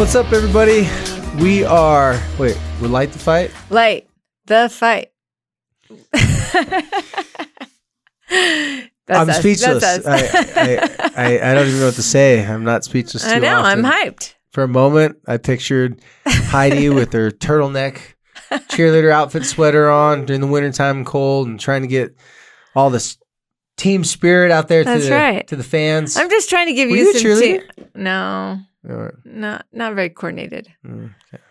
What's up, everybody? We are. Wait, we light the fight. Light the fight. That's I'm us. speechless. I, I, I, I don't even know what to say. I'm not speechless. I know. I'm hyped. For a moment, I pictured Heidi with her turtleneck, cheerleader outfit, sweater on during the wintertime cold, and trying to get all this team spirit out there to That's the, right. to the fans. I'm just trying to give Were you you some. cheerleader? te- no, Right. not not very coordinated. Mm, okay.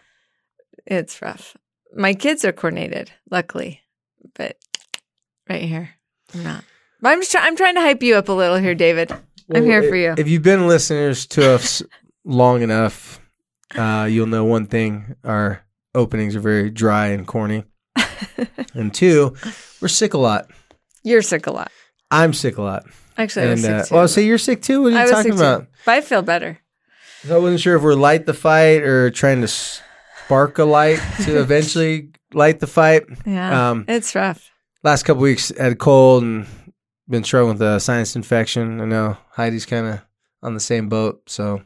It's rough. My kids are coordinated, luckily, but right here, I'm not. But I'm just try- I'm trying to hype you up a little here, David. I'm here for you. If you've been listeners to us long enough, uh, you'll know one thing: our openings are very dry and corny. and two, we're sick a lot. You're sick a lot. I'm sick a lot. Actually, I was and sick uh, too. well, so you're sick too. What are you talking sick too, about? but I feel better. So I wasn't sure if we're light the fight or trying to spark a light to eventually light the fight. Yeah, Um, it's rough. Last couple weeks had a cold and been struggling with a sinus infection. I know Heidi's kind of on the same boat. So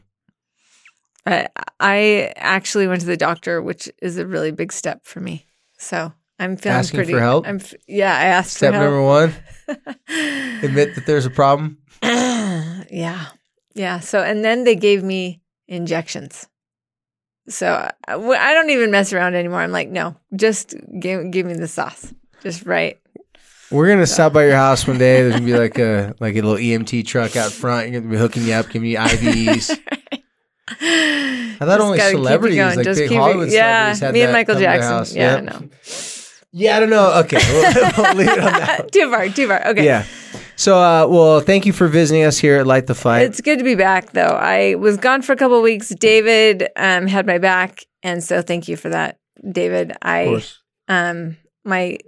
I I actually went to the doctor, which is a really big step for me. So I'm feeling Asking pretty. for help? I'm yeah. I asked step for help. number one: admit that there's a problem. yeah, yeah. So and then they gave me injections. So I, I don't even mess around anymore. I'm like, no, just give give me the sauce, just right. We're gonna stop by your house one day. There's gonna be like a like a little EMT truck out front. You're gonna be hooking you up, giving you IVs. I thought only celebrities, like big Hollywood yeah, celebrities, had me and Michael come to their Jackson. Yeah, Yep. I know. Yeah, I don't know. Okay, we'll, we'll leave it on that. too far, too far. Okay. Yeah. So, uh, well, thank you for visiting us here at Light the Fight. It's good to be back, though. I was gone for a couple of weeks. David um, had my back, and so thank you for that, David. I course. um my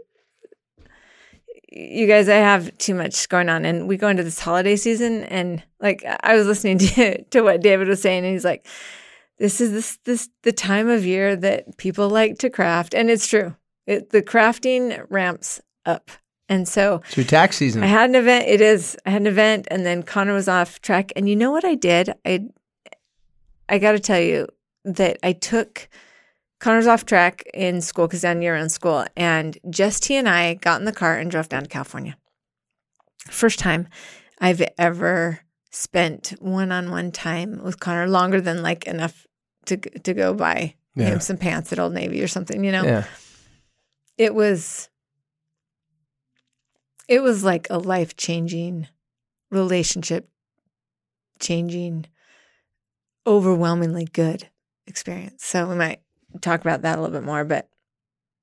you guys, I have too much going on, and we go into this holiday season, and like I was listening to to what David was saying, and he's like, "This is this this the time of year that people like to craft," and it's true. It, the crafting ramps up, and so your tax season. I had an event. It is. I had an event, and then Connor was off track. And you know what I did? I I got to tell you that I took Connor's off track in school because down year in school, and just he and I got in the car and drove down to California. First time I've ever spent one on one time with Connor longer than like enough to to go buy Yeah. him some pants at Old Navy or something. You know yeah. it was it was like a life changing relationship changing overwhelmingly good experience so we might talk about that a little bit more but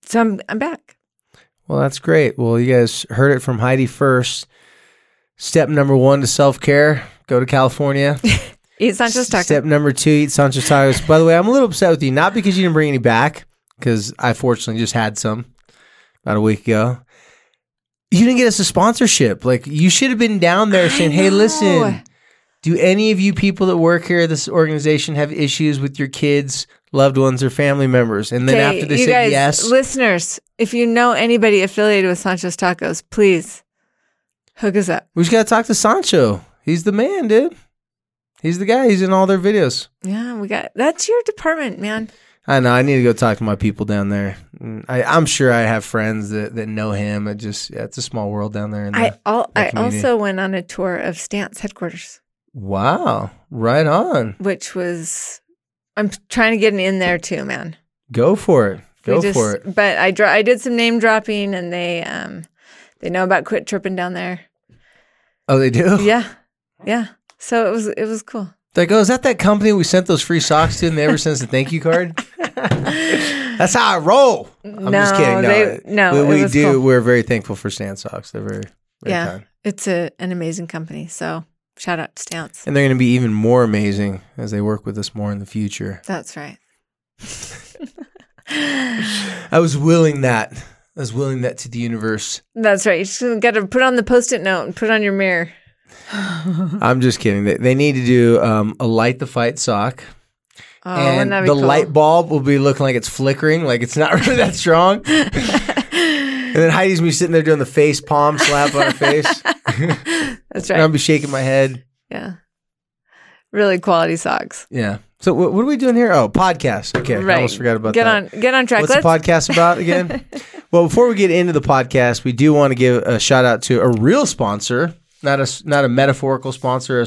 so i'm i'm back Well, that's great. Well, you guys heard it from Heidi first. Step number one to self care: go to California. eat sancho's tacos. Step number two: eat Sancho's tacos. By the way, I'm a little upset with you, not because you didn't bring any back, because I fortunately just had some about a week ago. You didn't get us a sponsorship. Like you should have been down there saying, "Hey, listen, do any of you people that work here at this organization have issues with your kids, loved ones, or family members?" And then Okay, after they you said guys yes, listeners if you know anybody affiliated with sancho's tacos please hook us up we just gotta talk to Sancho. He's the man, dude. He's the guy. He's in all their videos. yeah we got that's your department man I know. I need to go talk to my people down there. Mm, I, I'm sure I have friends that, that know him. It just yeah, it's a small world down there. In the, i al- that i also went on a tour of stance headquarters wow, right on. which was I'm trying to get in there too, man. Go for it. Go just- for it. But I dro- I did some name dropping, and they um they know about quit tripping down there. Oh, they do. Yeah, yeah. So it was it was cool. Like, oh, is that that company we sent those free socks to, and they ever sent us a thank you card? That's how I roll. I'm just kidding. No, they- no, we, we do. cool. We're very thankful for Stance socks. They're very, Very yeah, kind. it's a an amazing company. So shout out to Stance. And they're going to be even more amazing as they work with us more in the future. That's right. I was willing that. I was willing that to the universe. That's right. You just got to put on the post-it note and put it on your mirror. I'm just kidding. They, they need to do um, a light the fight sock. Oh, and the cool? light bulb will be looking like it's flickering, like it's not really that strong. and then Heidi's me sitting there doing the face palm slap on her face. That's And I'll be shaking my head. Yeah. Really quality socks. Yeah. So what, what are we doing here? Oh, podcast. Okay, I almost forgot about get that. on get on track. What's Let's the podcast about again? well, before we get into the podcast, we do want to give a shout out to a real sponsor, not a not a metaphorical sponsor,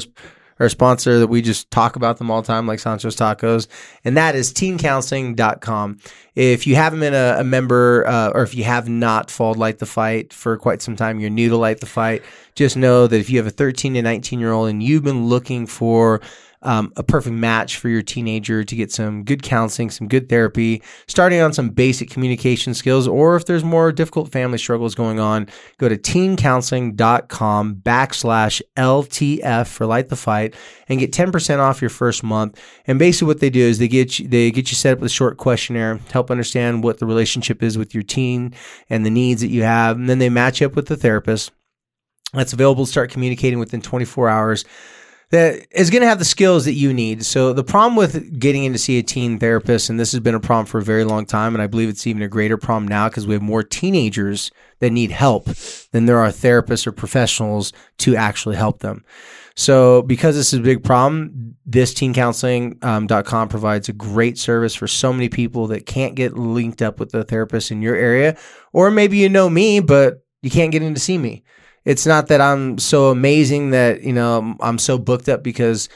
or a sponsor that we just talk about them all the time, like Sancho's Tacos, and that is teencounseling.com. If you haven't been a, a member, uh, or if you have not followed Light the Fight for quite some time, you're new to Light the Fight, just know that if you have a 13 to 19 year old and you've been looking for um, a perfect match for your teenager to get some good counseling, some good therapy, starting on some basic communication skills, or if there's more difficult family struggles going on, go to teencounseling.com backslash LTF for Light the Fight and get 10% off your first month. And basically what they do is they get you, they get you set up with a short questionnaire, to help understand what the relationship is with your teen and the needs that you have. And then they match up with the therapist that's available to start communicating within 24 hours that is going to have the skills that you need. So the problem with getting in to see a teen therapist, and this has been a problem for a very long time, and I believe it's even a greater problem now because we have more teenagers that need help than there are therapists or professionals to actually help them. So because this is a big problem, this teencounseling.com um, provides a great service for so many people that can't get linked up with the therapist in your area. Or maybe you know me, but you can't get in to see me it's not that I'm so amazing that you know I'm so booked up because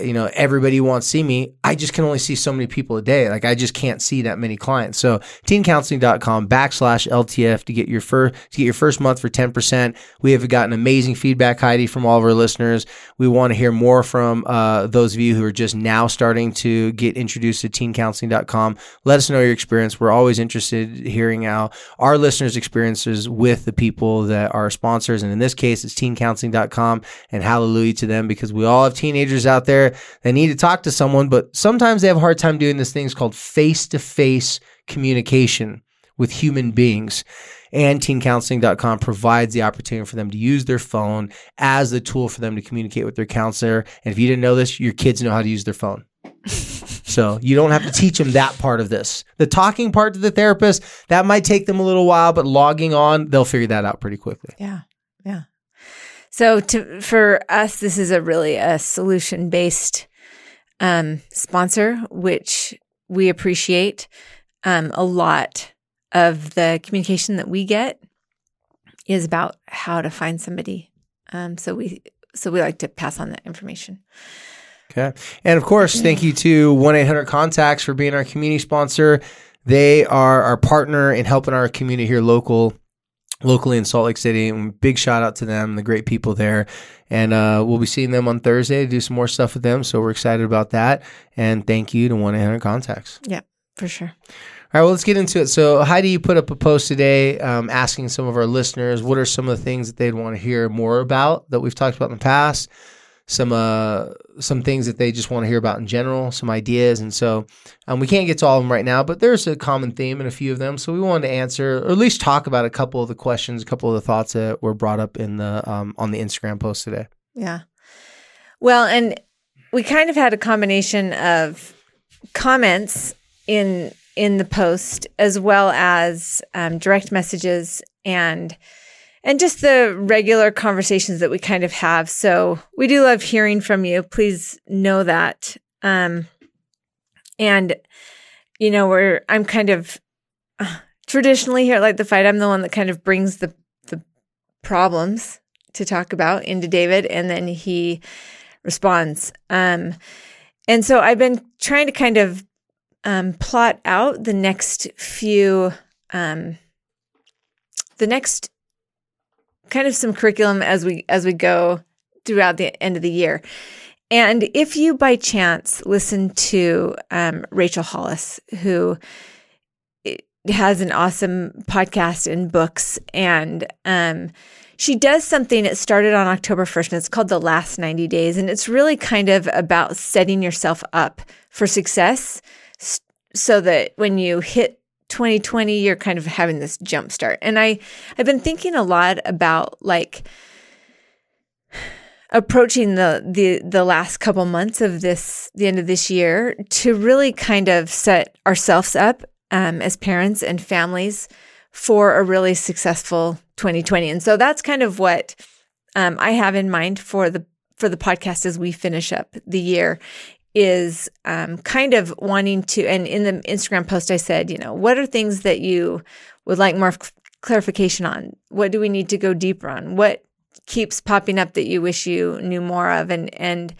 you know everybody wants to see me. I just can only see so many people a day. Like I just can't see that many clients. So teencounseling.com backslash LTF to get your first to get your first month for 10%. We have gotten amazing feedback, Heidi, from all of our listeners. We want to hear more from uh, those of you who are just now starting to get introduced to teencounseling.com. Let us know your experience. We're always interested in hearing how our listeners' experiences with the people that are sponsors. And in this case, it's teencounseling.com and hallelujah to them because we all have teenagers out there that need to talk to someone, but sometimes they have a hard time doing this things called face to face communication with human beings. And teencounseling.com provides the opportunity for them to use their phone as the tool for them to communicate with their counselor. And if you didn't know this, your kids know how to use their phone. So you don't have to teach them that part of this. The talking part to the therapist, that might take them a little while, but logging on, they'll figure that out pretty quickly. Yeah. So to for us, this is a really a solution based um, sponsor, which we appreciate. Um, a lot of the communication that we get is about how to find somebody. Um, so we so we like to pass on that information. Okay. And of course, thank you to 1 800 Contacts for being our community sponsor. They are our partner in helping our community here local. Locally in Salt Lake City, and big shout out to them, the great people there. And uh, we'll be seeing them on Thursday to do some more stuff with them. So we're excited about that. And thank you to 1 800 Contacts. Yeah, for sure. All right, well, let's get into it. So, Heidi, you put up a post today um, asking some of our listeners what are some of the things that they'd want to hear more about that we've talked about in the past, some uh, some things that they just want to hear about in general, some ideas. And so um, we can't get to all of them right now, but there's a common theme in a few of them. So we wanted to answer, or at least talk about a couple of the questions, a couple of the thoughts that were brought up in the um, on the Instagram post today. Yeah. Well, and we kind of had a combination of comments in in the post as well as um, direct messages and and just the regular conversations that we kind of have. So we do love hearing from you. Please know that. Um, and you know, we're I'm kind of uh, traditionally here Light the Fight. I'm the one that kind of brings the the problems to talk about into David, and then he responds. Um, and so I've been trying to kind of um, plot out the next few, um, the next kind of some curriculum as we as we go throughout the end of the year. And if you by chance listen to um, Rachel Hollis, who has an awesome podcast and books, and um, she does something it started on october 1st and it's called the last 90 days and it's really kind of about setting yourself up for success so that when you hit 2020 you're kind of having this jump start. And i i've been thinking a lot about like approaching the the the last couple months of this the end of this year to really kind of set ourselves up um, as parents and families for a really successful 2020 and so that's kind of what um, i have in mind for the for the podcast as we finish up the year is um, kind of wanting to and in the instagram post i said you know what are things that you would like more clarification on? What do we need to go deeper on? What keeps popping up that you wish you knew more of? And and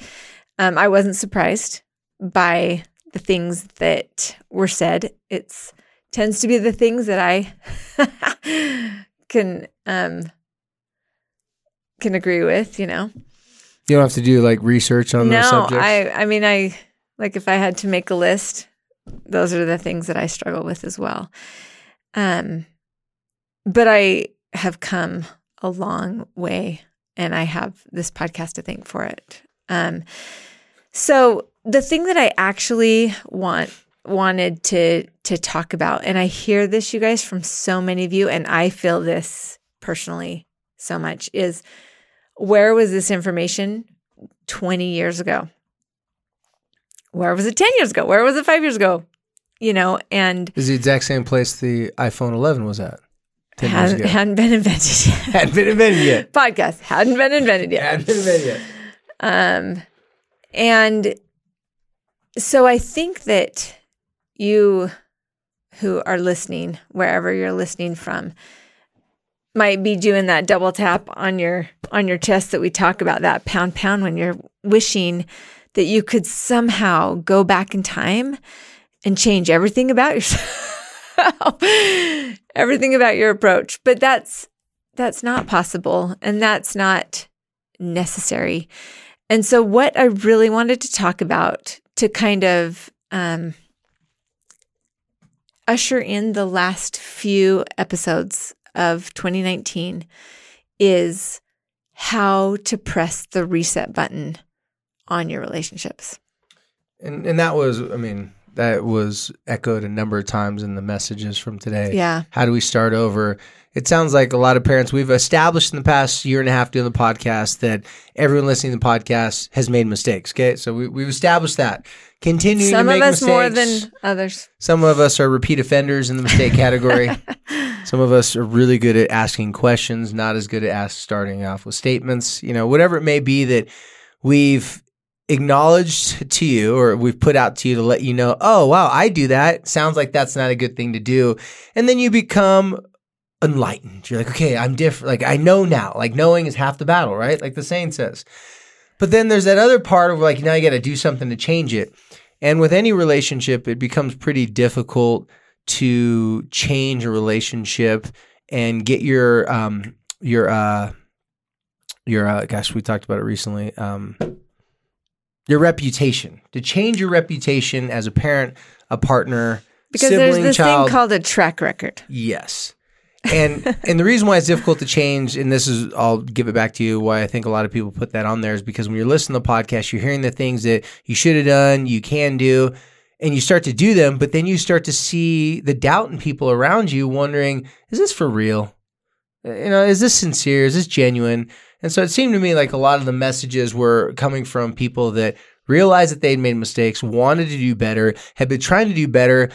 um, i wasn't surprised by the things that were said. It's tends to be the things that i can um can agree with you know You don't have to do like research on those no subjects. i i mean i like if i had to make a list those are the things that i struggle with as well um but i have come a long way and I have this podcast to thank for it. Um, so the thing that I actually want wanted to to talk about, and I hear this, you guys, from so many of you, and I feel this personally so much, is where was this information 20 years ago? Where was it 10 years ago? Where was it five years ago? You know, and Is the exact same place the iPhone 11 was at. 10 years hadn't, ago. hadn't been invented yet. Hadn't been invented yet. Podcast hadn't been invented yet. Hadn't been invented yet. Um, and so I think that you who are listening, wherever you're listening from, might be doing that double tap on your on your chest that we talk about that pound pound when you're wishing that you could somehow go back in time and change everything about yourself. everything about your approach. But that's that's not possible and that's not necessary. And so, what I really wanted to talk about to kind of um, usher in the last few episodes of 2019 is how to press the reset button on your relationships. And and that was, I mean, that was echoed a number of times in the messages from today. Yeah. How do we start over? It sounds like a lot of parents we've established in the past year and a half doing the podcast that everyone listening to the podcast has made mistakes. Okay, so we, we've established that. Continuing Some to of make us more than others. Some of us are repeat offenders in the mistake category. Some of us are really good at asking questions, not as good at ask, starting off with statements. You know, whatever it may be that we've acknowledged to you or we've put out to you to let you know, oh, wow, I do that. Sounds like that's not a good thing to do. And then you become enlightened. You're like, okay, I'm different. Like, I know now. Like, knowing is half the battle, right? Like the saying says. But then there's that other part of like, now you got to do something to change it. And with any relationship, it becomes pretty difficult to change a relationship and get your um your uh your uh gosh we talked about it recently um your reputation to change your reputation as a parent a partner Because sibling there's this child thing called a track record. Yes. And and the reason why it's difficult to change, and this is I'll give it back to you, why I think a lot of people put that on there is because when you're listening to the podcast, you're hearing the things that you should have done, you can do, and you start to do them, but then you start to see the doubt in people around you wondering, is this for real? Uh, You know, is this sincere? Is this genuine? And so it seemed to me like a lot of the messages were coming from people that realized that they'd made mistakes, wanted to do better, had been trying to do better,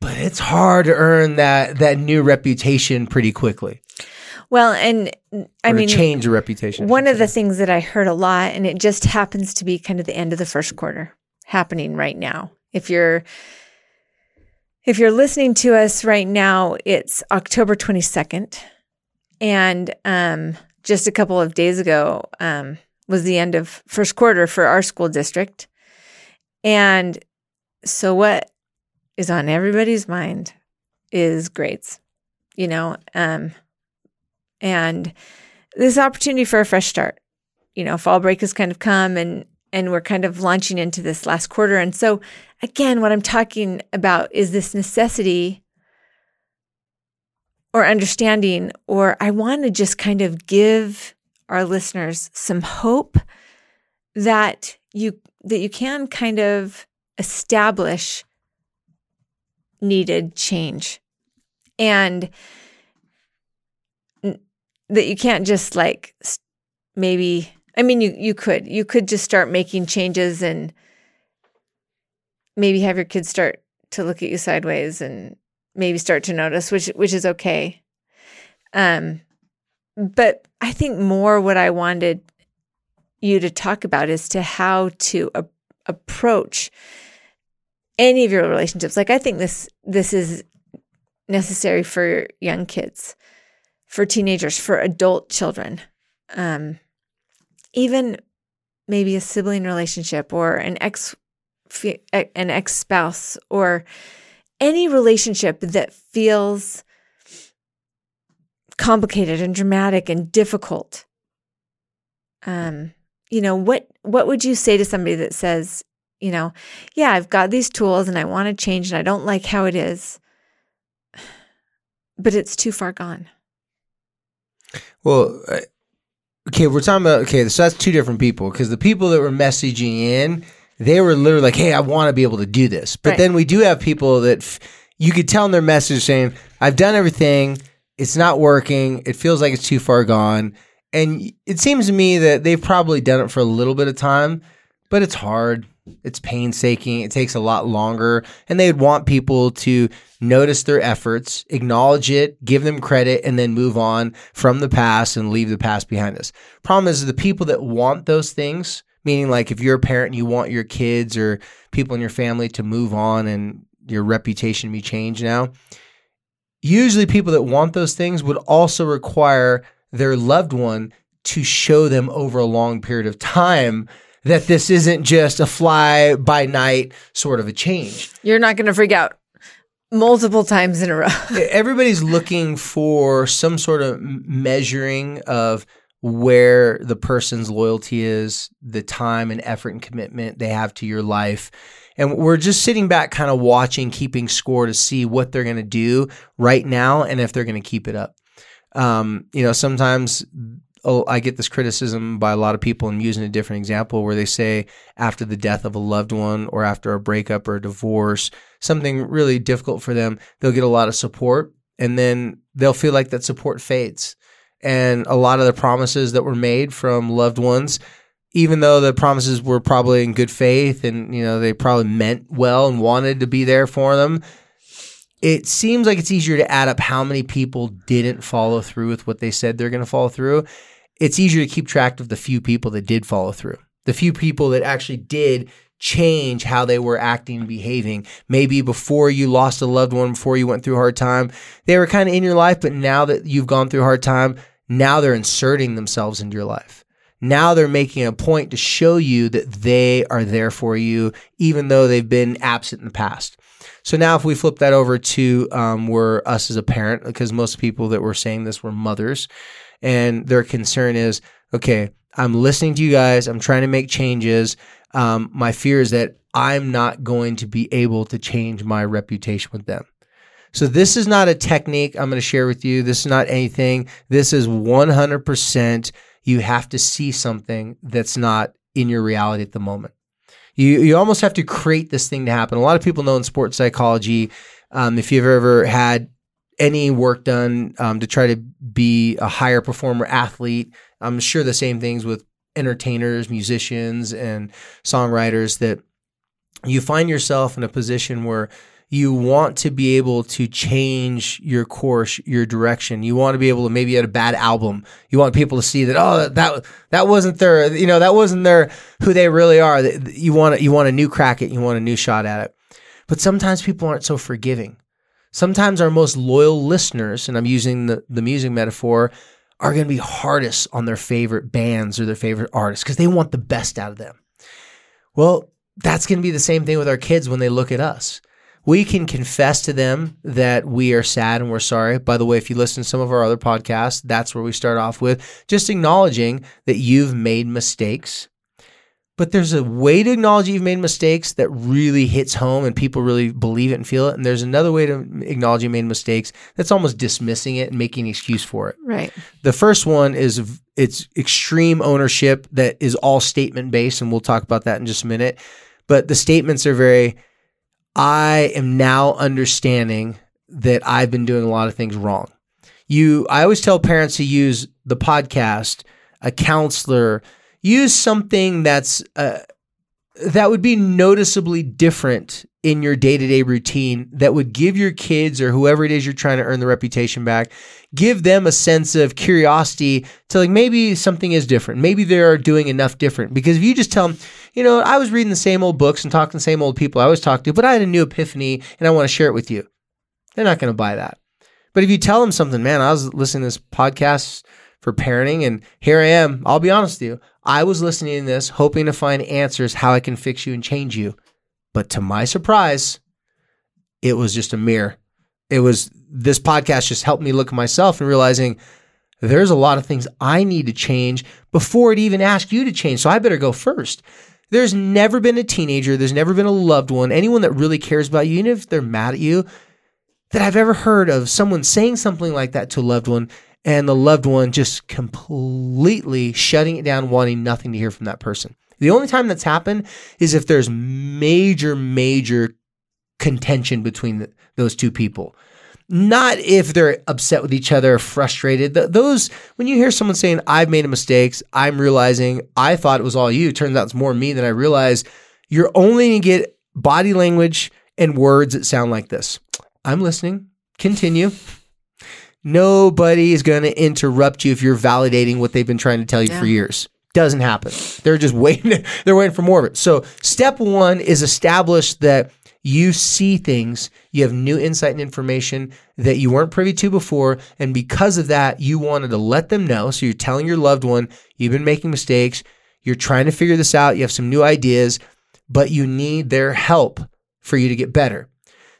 but it's hard to earn that that new reputation pretty quickly. Well, and I mean, change the reputation. One of the things that I heard a lot, and it just happens to be kind of the end of the first quarter happening right now. If you're if you're listening to us right now, it's October 22nd. And um, just a couple of days ago um, was the end of first quarter for our school district. And so what is on everybody's mind is grades, you know, um, and this opportunity for a fresh start. You know, fall break has kind of come and and we're kind of launching into this last quarter. And so again, what I'm talking about is this necessity or understanding, or I want to just kind of give our listeners some hope that you that you can kind of establish needed change and that you can't just like maybe I mean you you could you could just start making changes and maybe have your kids start to look at you sideways and maybe start to notice which which is okay. Um but I think more what I wanted you to talk about is to how to a- approach any of your relationships. Like I think this this is necessary for young kids for teenagers, for adult children, um, even maybe a sibling relationship or an ex an ex spouse or any relationship that feels complicated and dramatic and difficult. Um, you know what what would you say to somebody that says, you know, yeah, I've got these tools and I want to change and I don't like how it is, but it's too far gone. Well, okay, we're talking about okay, so that's two different people because the people that were messaging in, they were literally like, "Hey, I want to be able to do this," but Right. then we do have people that f- you could tell in their message saying, "I've done everything, it's not working, it feels like it's too far gone," and it seems to me that they've probably done it for a little bit of time, but it's hard. It's painstaking. It takes a lot longer. And they'd want people to notice their efforts, acknowledge it, give them credit, and then move on from the past and leave the past behind us. Problem is, the people that want those things, meaning like if you're a parent and you want your kids or people in your family to move on and your reputation be changed now, usually people that want those things would also require their loved one to show them over a long period of time that this isn't just a fly by night sort of a change. You're not going to freak out multiple times in a row. Everybody's looking for some sort of measuring of where the person's loyalty is, the time and effort and commitment they have to your life. And we're just sitting back, kind of watching, keeping score to see what they're going to do right now and if they're going to keep it up. Um, you know, sometimes oh, I get this criticism by a lot of people. I'm using a different example where they say after the death of a loved one or after a breakup or a divorce, something really difficult for them, they'll get a lot of support and then they'll feel like that support fades. And a lot of the promises that were made from loved ones, even though the promises were probably in good faith and you know they probably meant well and wanted to be there for them, it seems like it's easier to add up how many people didn't follow through with what they said they're going to follow through. It's easier to keep track of the few people that did follow through, the few people that actually did change how they were acting and behaving. Maybe before you lost a loved one, before you went through a hard time, they were kind of in your life, but now that you've gone through a hard time, now they're inserting themselves into your life. Now they're making a point to show you that they are there for you, even though they've been absent in the past. So now, if we flip that over to um, we're us as a parent, because most people that were saying this were mothers, and their concern is, okay, I'm listening to you guys. I'm trying to make changes. Um, my fear is that I'm not going to be able to change my reputation with them. So this is not a technique I'm going to share with you. This is not anything. This is 100%. You have to see something that's not in your reality at the moment. You you almost have to create this thing to happen. A lot of people know in sports psychology, um, if you've ever had any work done um, to try to be a higher performer athlete, I'm sure the same things with entertainers, musicians, and songwriters that you find yourself in a position where you want to be able to change your course, your direction. You want to be able to maybe at a bad album, you want people to see that oh that that wasn't their you know that wasn't their who they really are. You want you want a new crack at, it, you want a new shot at it. But sometimes people aren't so forgiving. Sometimes our most loyal listeners, and I'm using the, the music metaphor, are going to be hardest on their favorite bands or their favorite artists because they want the best out of them. Well, that's going to be the same thing with our kids when they look at us. We can confess to them that we are sad and we're sorry. By the way, if you listen to some of our other podcasts, that's where we start off with just acknowledging that you've made mistakes. But there's a way to acknowledge you've made mistakes that really hits home and people really believe it and feel it. And there's another way to acknowledge you made mistakes that's almost dismissing it and making an excuse for it. Right. The first one is it's extreme ownership that is all statement based, and we'll talk about that in just a minute. But the statements are very, I am now understanding that I've been doing a lot of things wrong. You, I always tell parents to use the podcast, a counselor, use something that's uh, that would be noticeably different in your day-to-day routine that would give your kids or whoever it is you're trying to earn the reputation back give them a sense of curiosity to like maybe something is different. Maybe they're doing enough different. Because if you just tell them you know i was reading the same old books and talking to the same old people i always talk to but i had a new epiphany and i want to share it with you they're not going to buy that. But if you tell them something man i was listening to this podcast for parenting and here i am i'll be honest with you I was listening to this, hoping to find answers how I can fix you and change you. But to my surprise, it was just a mirror. It was this podcast just helped me look at myself and realizing there's a lot of things I need to change before it even asks you to change. So I better go first. There's never been a teenager, there's never been a loved one, anyone that really cares about you, even if they're mad at you, that I've ever heard of someone saying something like that to a loved one and the loved one just completely shutting it down, wanting nothing to hear from that person. The only time that's happened is if there's major, major contention between the, those two people. Not if they're upset with each other, frustrated. those, when you hear someone saying, I've made a mistake, I'm realizing I thought it was all you. Turns out it's more me than I realized. You're only going to get body language and words that sound like this. I'm listening. Continue. Nobody is going to interrupt you if you're validating what they've been trying to tell you yeah. for years. Doesn't happen. They're just waiting. They're waiting for more of it. So step one is establish that you see things, you have new insight and information that you weren't privy to before. And because of that, you wanted to let them know. So you're telling your loved one, you've been making mistakes. You're trying to figure this out. You have some new ideas, but you need their help for you to get better.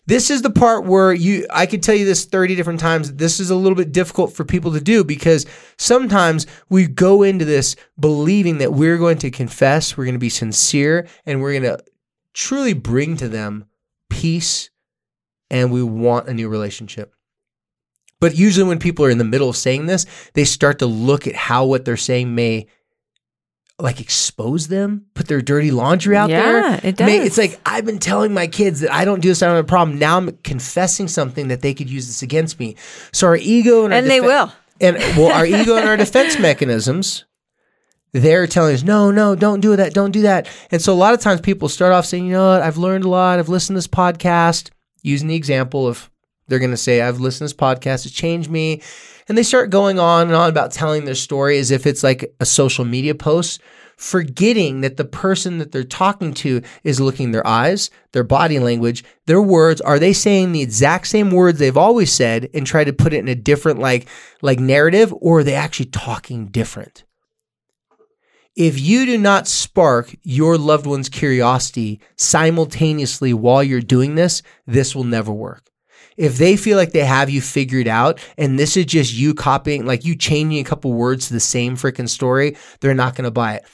This is the part where you I could tell you this 30 different times. This is a little bit difficult for people to do because sometimes we go into this believing that we're going to confess, we're going to be sincere, and we're going to truly bring to them peace and we want a new relationship. But usually when people are in the middle of saying this, they start to look at how what they're saying may like expose them, put their dirty laundry out yeah, there. Yeah, it does. It's like I've been telling my kids that I don't do this, I don't have a problem. Now I'm confessing something that they could use this against me. So our ego and, and they will. And well, our ego and our defense mechanisms, they're telling us, no, no, don't do that, don't do that. And so a lot of times people start off saying, you know what, I've learned a lot, I've listened to this podcast, using the example of they're going to say, I've listened to this podcast, it's changed me. And they start going on and on about telling their story as if it's like a social media post, forgetting that the person that they're talking to is looking their eyes, their body language, their words. Are they saying the exact same words they've always said and try to put it in a different like like narrative, or are they actually talking different? If you do not spark your loved one's curiosity simultaneously while you're doing this, this will never work if they feel like they have you figured out and this is just you copying, like you changing a couple words to the same freaking story, they're not going to buy it.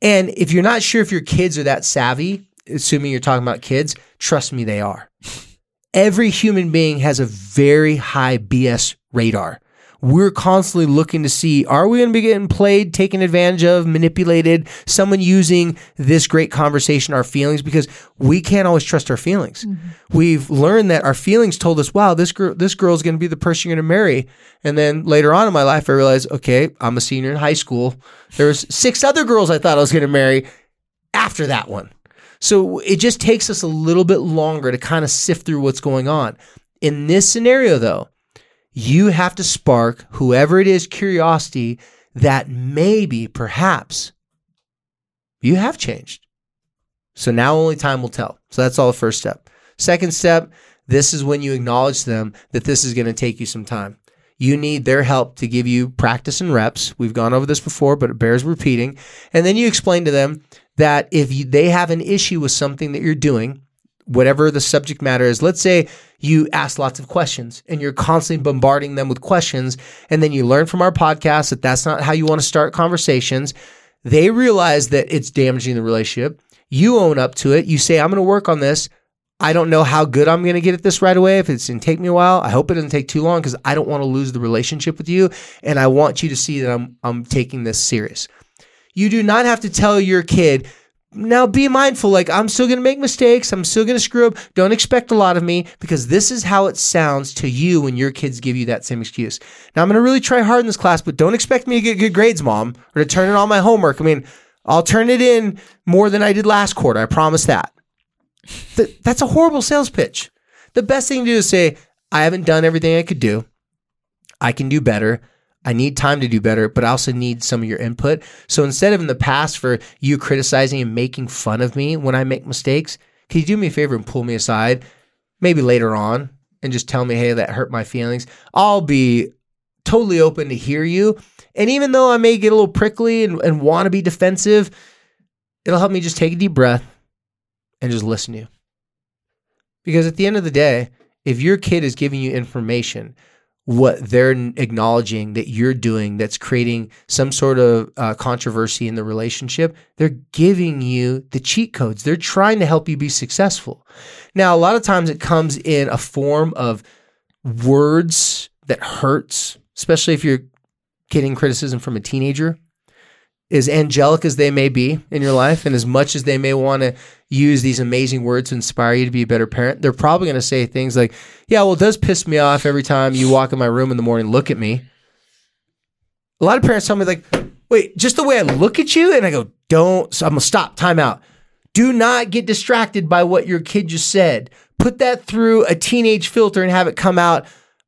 And if you're not sure if your kids are that savvy, assuming you're talking about kids, trust me, they are. Every human being has a very high BS radar we're constantly looking to see are we going to be getting played, taken advantage of, manipulated, someone using this great conversation, our feelings, because we can't always trust our feelings. Mm-hmm. We've learned that our feelings told us, wow, this girl, this girl's going to be the person you're going to marry. And then later on in my life, I realized, okay, I'm a senior in high school. There's six other girls I thought I was going to marry after that one. So it just takes us a little bit longer to kind of sift through what's going on. In this scenario, though, you have to spark whoever it is curiosity that maybe, perhaps, you have changed. So now only time will tell. So that's all the first step. Second step, this is when you acknowledge them that this is going to take you some time. You need their help to give you practice and reps. We've gone over this before, but it bears repeating. And then you explain to them that if you, they have an issue with something that you're doing, whatever the subject matter is, let's say you ask lots of questions and you're constantly bombarding them with questions. And then you learn from our podcast that that's not how you want to start conversations. They realize that it's damaging the relationship. You own up to it. You say, I'm going to work on this. I don't know how good I'm going to get at this right away. If it's going to take me a while, I hope it doesn't take too long because I don't want to lose the relationship with you. And I want you to see that I'm, I'm taking this serious. You do not have to tell your kid, now be mindful. Like, I'm still going to make mistakes. I'm still going to screw up. Don't expect a lot of me because this is how it sounds to you when your kids give you that same excuse. Now, I'm going to really try hard in this class, but don't expect me to get good grades, mom, or to turn in all my homework. I mean, I'll turn it in more than I did last quarter. I promise that. Th- that's a horrible sales pitch. The best thing to do is say, I haven't done everything I could do. I can do better. I need time to do better, but I also need some of your input. So instead of in the past for you criticizing and making fun of me when I make mistakes, can you do me a favor and pull me aside, maybe later on, and just tell me, hey, that hurt my feelings? I'll be totally open to hear you. And even though I may get a little prickly and, and want to be defensive, it'll help me just take a deep breath and just listen to you. Because at the end of the day, if your kid is giving you information, what they're acknowledging that you're doing that's creating some sort of uh, controversy in the relationship, they're giving you the cheat codes. They're trying to help you be successful. Now, a lot of times it comes in a form of words that hurts, especially if you're getting criticism from a teenager as angelic as they may be in your life, and as much as they may want to use these amazing words to inspire you to be a better parent, they're probably going to say things like, Yeah, well, it does piss me off every time you walk in my room in the morning, look at me. A lot of parents tell me, like, Wait, just the way I look at you? And I go, Don't, so I'm going to stop, time out. Do not get distracted by what your kid just said. Put that through a teenage filter and have it come out.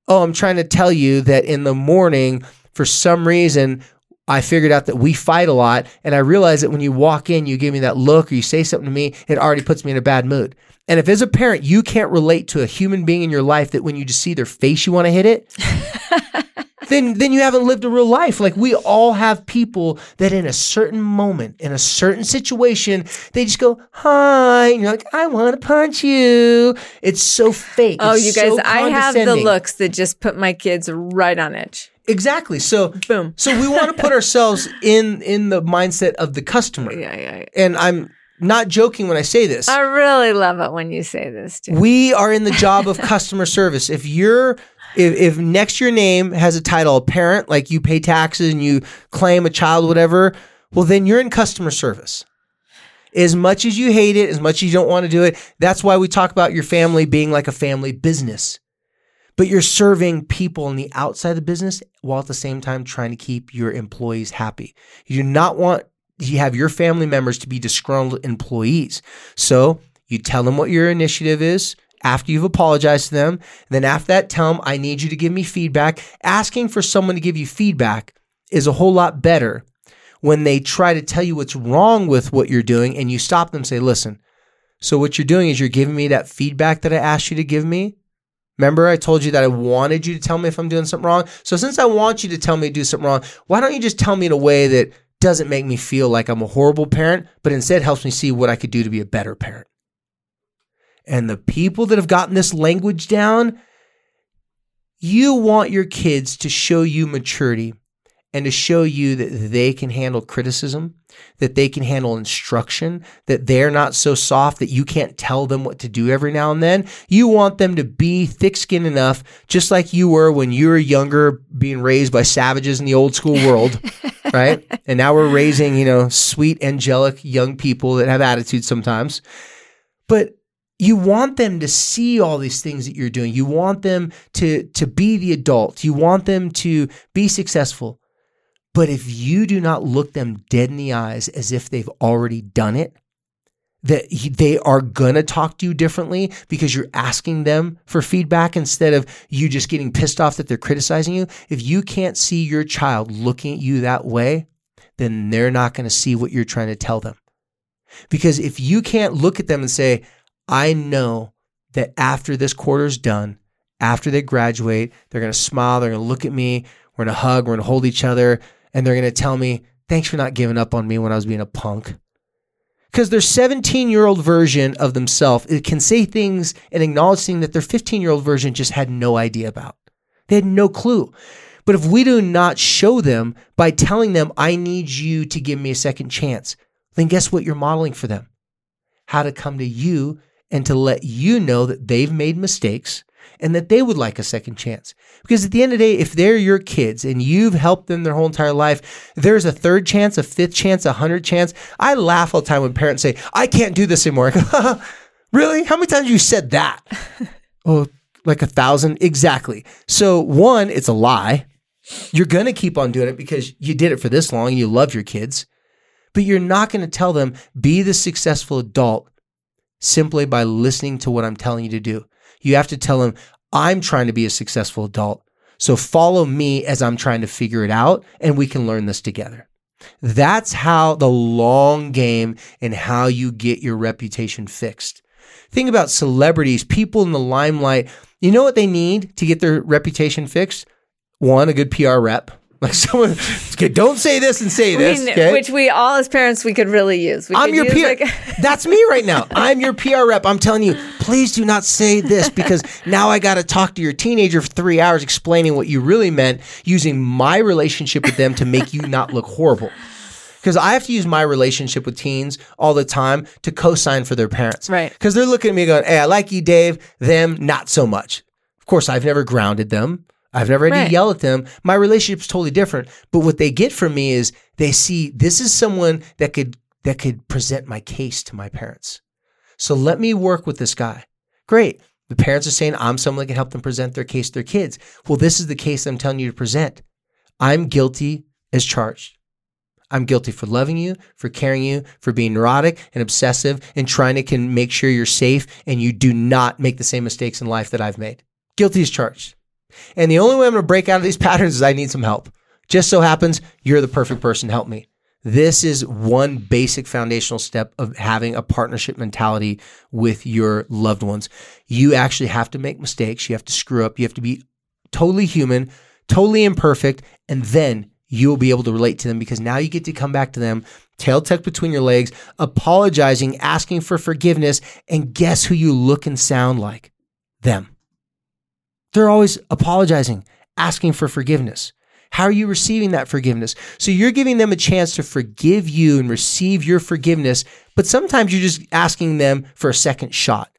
Oh, I'm trying to tell you that in the morning, for some reason, I figured out that we fight a lot. And I realized that when you walk in, you give me that look or you say something to me, it already puts me in a bad mood. And if as a parent, you can't relate to a human being in your life that when you just see their face, you want to hit it, then, then you haven't lived a real life. Like we all have people that in a certain moment, in a certain situation, they just go, hi. And you're like, I want to punch you. It's so fake. Oh, It's you guys, so I have the looks that just put my kids right on edge. Exactly. So Boom. So we want to put ourselves in in the mindset of the customer. Yeah, yeah. yeah. And I'm not joking when I say this. I really love it when you say this too. We are in the job of customer service. If you're if, if next your name has a title, a parent, like you pay taxes and you claim a child, whatever, well, then you're in customer service. As much as you hate it, as much as you don't want to do it, that's why we talk about your family being like a family business. But you're serving people on the outside of the business while at the same time trying to keep your employees happy. You do not want you have your family members to be disgruntled employees. So you tell them what your initiative is after you've apologized to them. Then after that, tell them, I need you to give me feedback. Asking for someone to give you feedback is a whole lot better when they try to tell you what's wrong with what you're doing and you stop them and say, listen, so what you're doing is you're giving me that feedback that I asked you to give me. Remember, I told you that I wanted you to tell me if I'm doing something wrong. So since I want you to tell me to do something wrong, why don't you just tell me in a way that doesn't make me feel like I'm a horrible parent, but instead helps me see what I could do to be a better parent? And the people that have gotten this language down, you want your kids to show you maturity and to show you that they can handle criticism, that they can handle instruction, that they're not so soft that you can't tell them what to do every now and then. You want them to be thick skinned enough, just like you were when you were younger, being raised by savages in the old school world, right? And now we're raising, you know, sweet, angelic young people that have attitudes sometimes. But you want them to see all these things that you're doing. You want them to to be the adult. You want them to be successful. But if you do not look them dead in the eyes as if they've already done it, that they are going to talk to you differently because you're asking them for feedback instead of you just getting pissed off that they're criticizing you. If you can't see your child looking at you that way, then they're not going to see what you're trying to tell them. Because if you can't look at them and say, I know that after this quarter's done, after they graduate, they're going to smile, they're going to look at me, we're going to hug, we're going to hold each other, and they're going to tell me, thanks for not giving up on me when I was being a punk. Because their 17 year old version of themselves it can say things and acknowledge things that their 15 year old version just had no idea about. They had no clue. But if we do not show them by telling them, I need you to give me a second chance, then guess what you're modeling for them? How to come to you and to let you know that they've made mistakes and that they would like a second chance. Because at the end of the day, if they're your kids and you've helped them their whole entire life, there's a third chance, a fifth chance, a hundred chance. I laugh all the time when parents say, I can't do this anymore. really? How many times you said that? oh, like a thousand? Exactly. So one, it's a lie. You're going to keep on doing it because you did it for this long and you love your kids, but you're not going to tell them, be the successful adult simply by listening to what I'm telling you to do. You have to tell them, I'm trying to be a successful adult. So follow me as I'm trying to figure it out and we can learn this together. That's how the long game and how you get your reputation fixed. Think about celebrities, people in the limelight. You know what they need to get their reputation fixed? One, a good PR rep. Like someone, don't say this and say this. mean, okay? which we all as parents we could really use. We I'm could your use, PR. like- That's me right now. I'm your PR rep. I'm telling you, please do not say this because now I got to talk to your teenager for three hours explaining what you really meant using my relationship with them to make you not look horrible. Because I have to use my relationship with teens all the time to co sign for their parents. Right. Because they're looking at me going, hey, I like you, Dave. Them, not so much. Of course, I've never grounded them. I've never had Right. to yell at them. My relationship's totally different. But what they get from me is they see this is someone that could that could present my case to my parents. So let me work with this guy. Great. The parents are saying I'm someone that can help them present their case to their kids. Well, this is the case I'm telling you to present. I'm guilty as charged. I'm guilty for loving you, for caring you, for being neurotic and obsessive and trying to can make sure you're safe and you do not make the same mistakes in life that I've made. Guilty as charged. And the only way I'm going to break out of these patterns is I need some help. Just so happens you're the perfect person to help me. This is one basic foundational step of having a partnership mentality with your loved ones. You actually have to make mistakes. You have to screw up. You have to be totally human, totally imperfect, and then you'll be able to relate to them because now you get to come back to them, tail tucked between your legs, apologizing, asking for forgiveness, and guess who you look and sound like? Them. They're always apologizing, asking for forgiveness. How are you receiving that forgiveness? So you're giving them a chance to forgive you and receive your forgiveness, but sometimes you're just asking them for a second shot.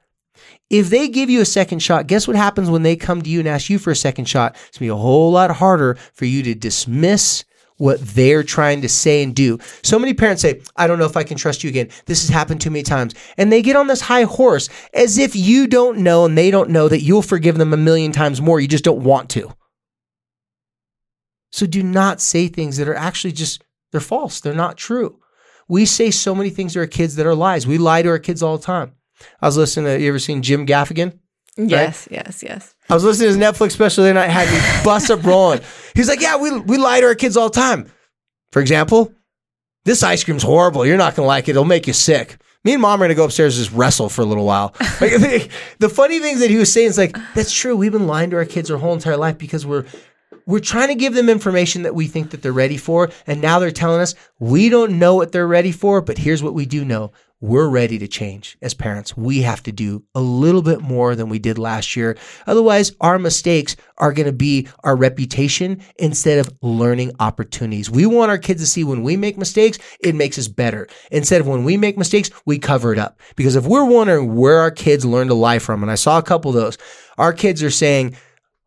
If they give you a second shot, guess what happens when they come to you and ask you for a second shot? It's gonna be a whole lot harder for you to dismiss what they're trying to say and do. So many parents say, I don't know if I can trust you again. This has happened too many times. And they get on this high horse as if you don't know and they don't know that you'll forgive them a million times more. You just don't want to. So do not say things that are actually just, they're false. They're not true. We say so many things to our kids that are lies. We lie to our kids all the time. I was listening to, you ever seen Jim Gaffigan? yes, yes, yes. I was listening to his Netflix special the other night, had me bust up rolling. He's like, yeah, we, we lie to our kids all the time. For example, this ice cream's horrible. You're not going to like it. It'll make you sick. Me and mom are going to go upstairs and just wrestle for a little while. Like, the, the funny things that he was saying is like, that's true. We've been lying to our kids our whole entire life because we're we're trying to give them information that we think that they're ready for and now they're telling us we don't know what they're ready for but here's what we do know we're ready to change as parents we have to do a little bit more than we did last year otherwise our mistakes are going to be our reputation instead of learning opportunities we want our kids to see when we make mistakes it makes us better instead of when we make mistakes we cover it up because if we're wondering where our kids learn to lie from and i saw a couple of those our kids are saying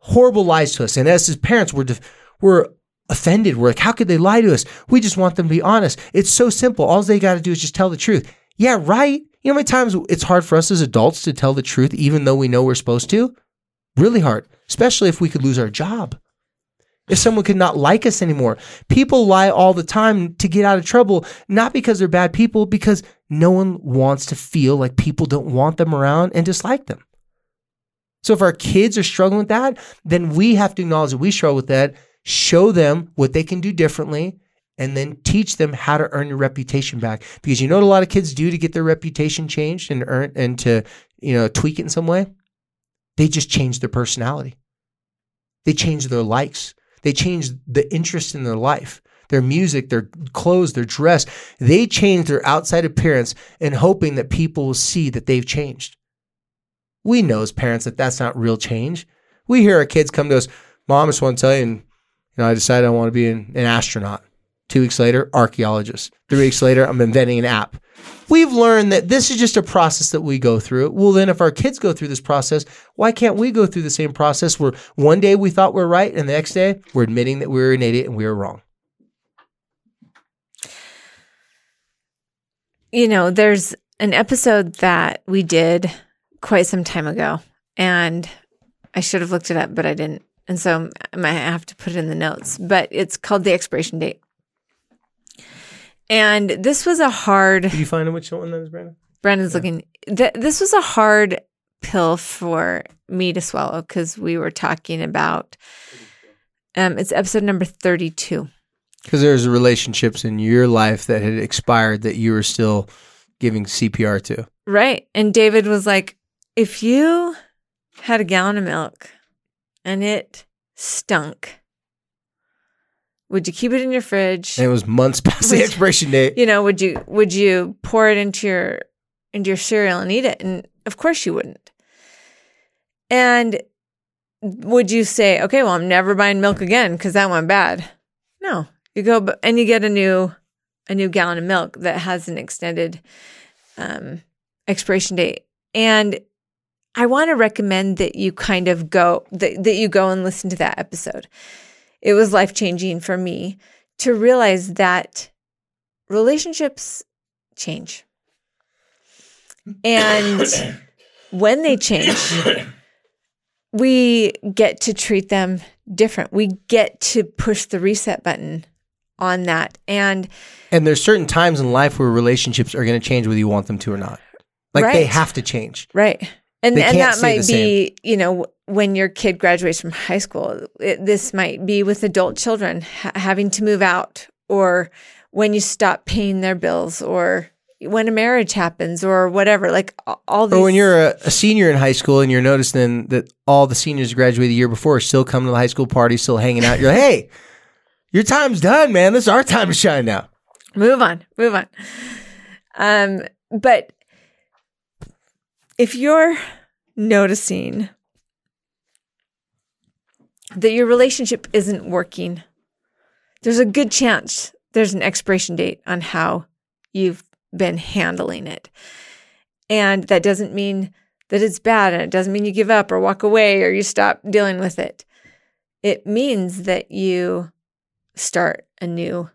horrible lies to us. And as his parents, we're, def- we're offended. We're like, how could they lie to us? We just want them to be honest. It's so simple. All they got to do is just tell the truth. Yeah, right. You know how many times it's hard for us as adults to tell the truth, even though we know we're supposed to? Really hard, especially if we could lose our job. If someone could not like us anymore. People lie all the time to get out of trouble, not because they're bad people, because no one wants to feel like people don't want them around and dislike them. So if our kids are struggling with that, then we have to acknowledge that we struggle with that, show them what they can do differently, and then teach them how to earn your reputation back. Because you know what a lot of kids do to get their reputation changed and earn and to, you know, tweak it in some way? They just change their personality. They change their likes. They change the interest in their life. Their music, their clothes, their dress. They change their outside appearance and hoping that people will see that they've changed. We know as parents that that's not real change. We hear our kids come to us, Mom, I just want to tell you, and You know, I decided I want to be an, an astronaut. Two weeks later, archaeologist. Three weeks later, I'm inventing an app. We've learned that this is just a process that we go through. Well, then, if our kids go through this process, why can't we go through the same process where one day we thought we're right and the next day we're admitting that we were an idiot and we were wrong? You know, there's an episode that we did quite some time ago, and I should have looked it up, but I didn't. And so I might have to put it in the notes, but it's called The Expiration Date. And this was a hard. Did you find which one that is, Brandon? Brandon's looking. Th- this was a hard pill for me to swallow because we were talking about. Um, it's episode number thirty-two. Because there's relationships in your life that had expired that you were still giving CPR to. Right, and David was like, "If you had a gallon of milk and it stunk, would you keep it in your fridge? And it was months past the expiration date. you know, would you would you pour it into your into your cereal and eat it? And of course you wouldn't. And would you say, okay, well, I'm never buying milk again because that went bad? No, you go and you get a new a new gallon of milk that has an extended um, expiration date. And I want to recommend that you kind of go that, that you go and listen to that episode. It was life changing for me to realize that relationships change. And when they change, we get to treat them different. We get to push the reset button on that. And And there's certain times in life where relationships are going to change whether you want them to or not. Like they have to change. right. And and that might be, you know, when your kid graduates from high school. It, this might be with adult children ha- having to move out or when you stop paying their bills or when a marriage happens or whatever. Like all these Or when you're a, a senior in high school and you're noticing that all the seniors who graduated the year before are still coming to the high school party, still hanging out. You're like, hey, your time's done, man. This is our time to shine now. move on move on um but if you're noticing that your relationship isn't working there's a good chance there's an expiration date on how you've been handling it and that doesn't mean that it's bad and it doesn't mean you give up or walk away or you stop dealing with it it means that you start a new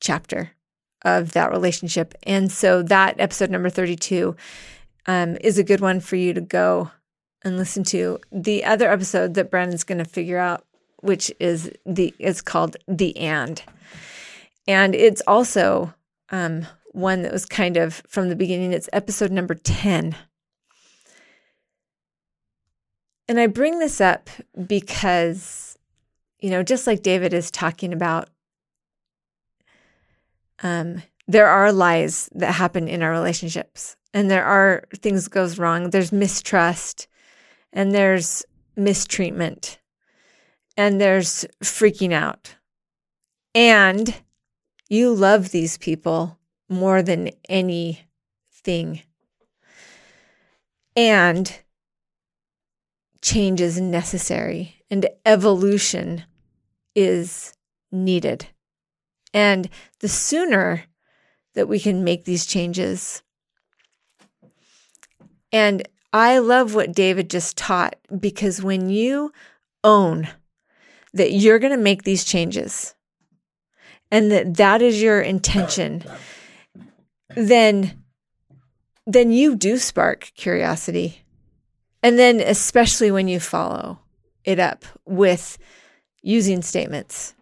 chapter of that relationship. And so that episode number 32 um, is a good one for you to go and listen to. The other episode that Brandon's going to figure out, which is the is called the and, and it's also um, one that was kind of from the beginning. It's episode number 10. And I bring this up because, you know, just like David is talking about um, there are lies that happen in our relationships and there are things goes wrong. There's mistrust and there's mistreatment and there's freaking out. And you love these people more than anything. And change is necessary and evolution is needed. And the sooner that we can make these changes. And I love what David just taught because when you own that you're going to make these changes and that that is your intention, then then you do spark curiosity. And then especially when you follow it up with using statements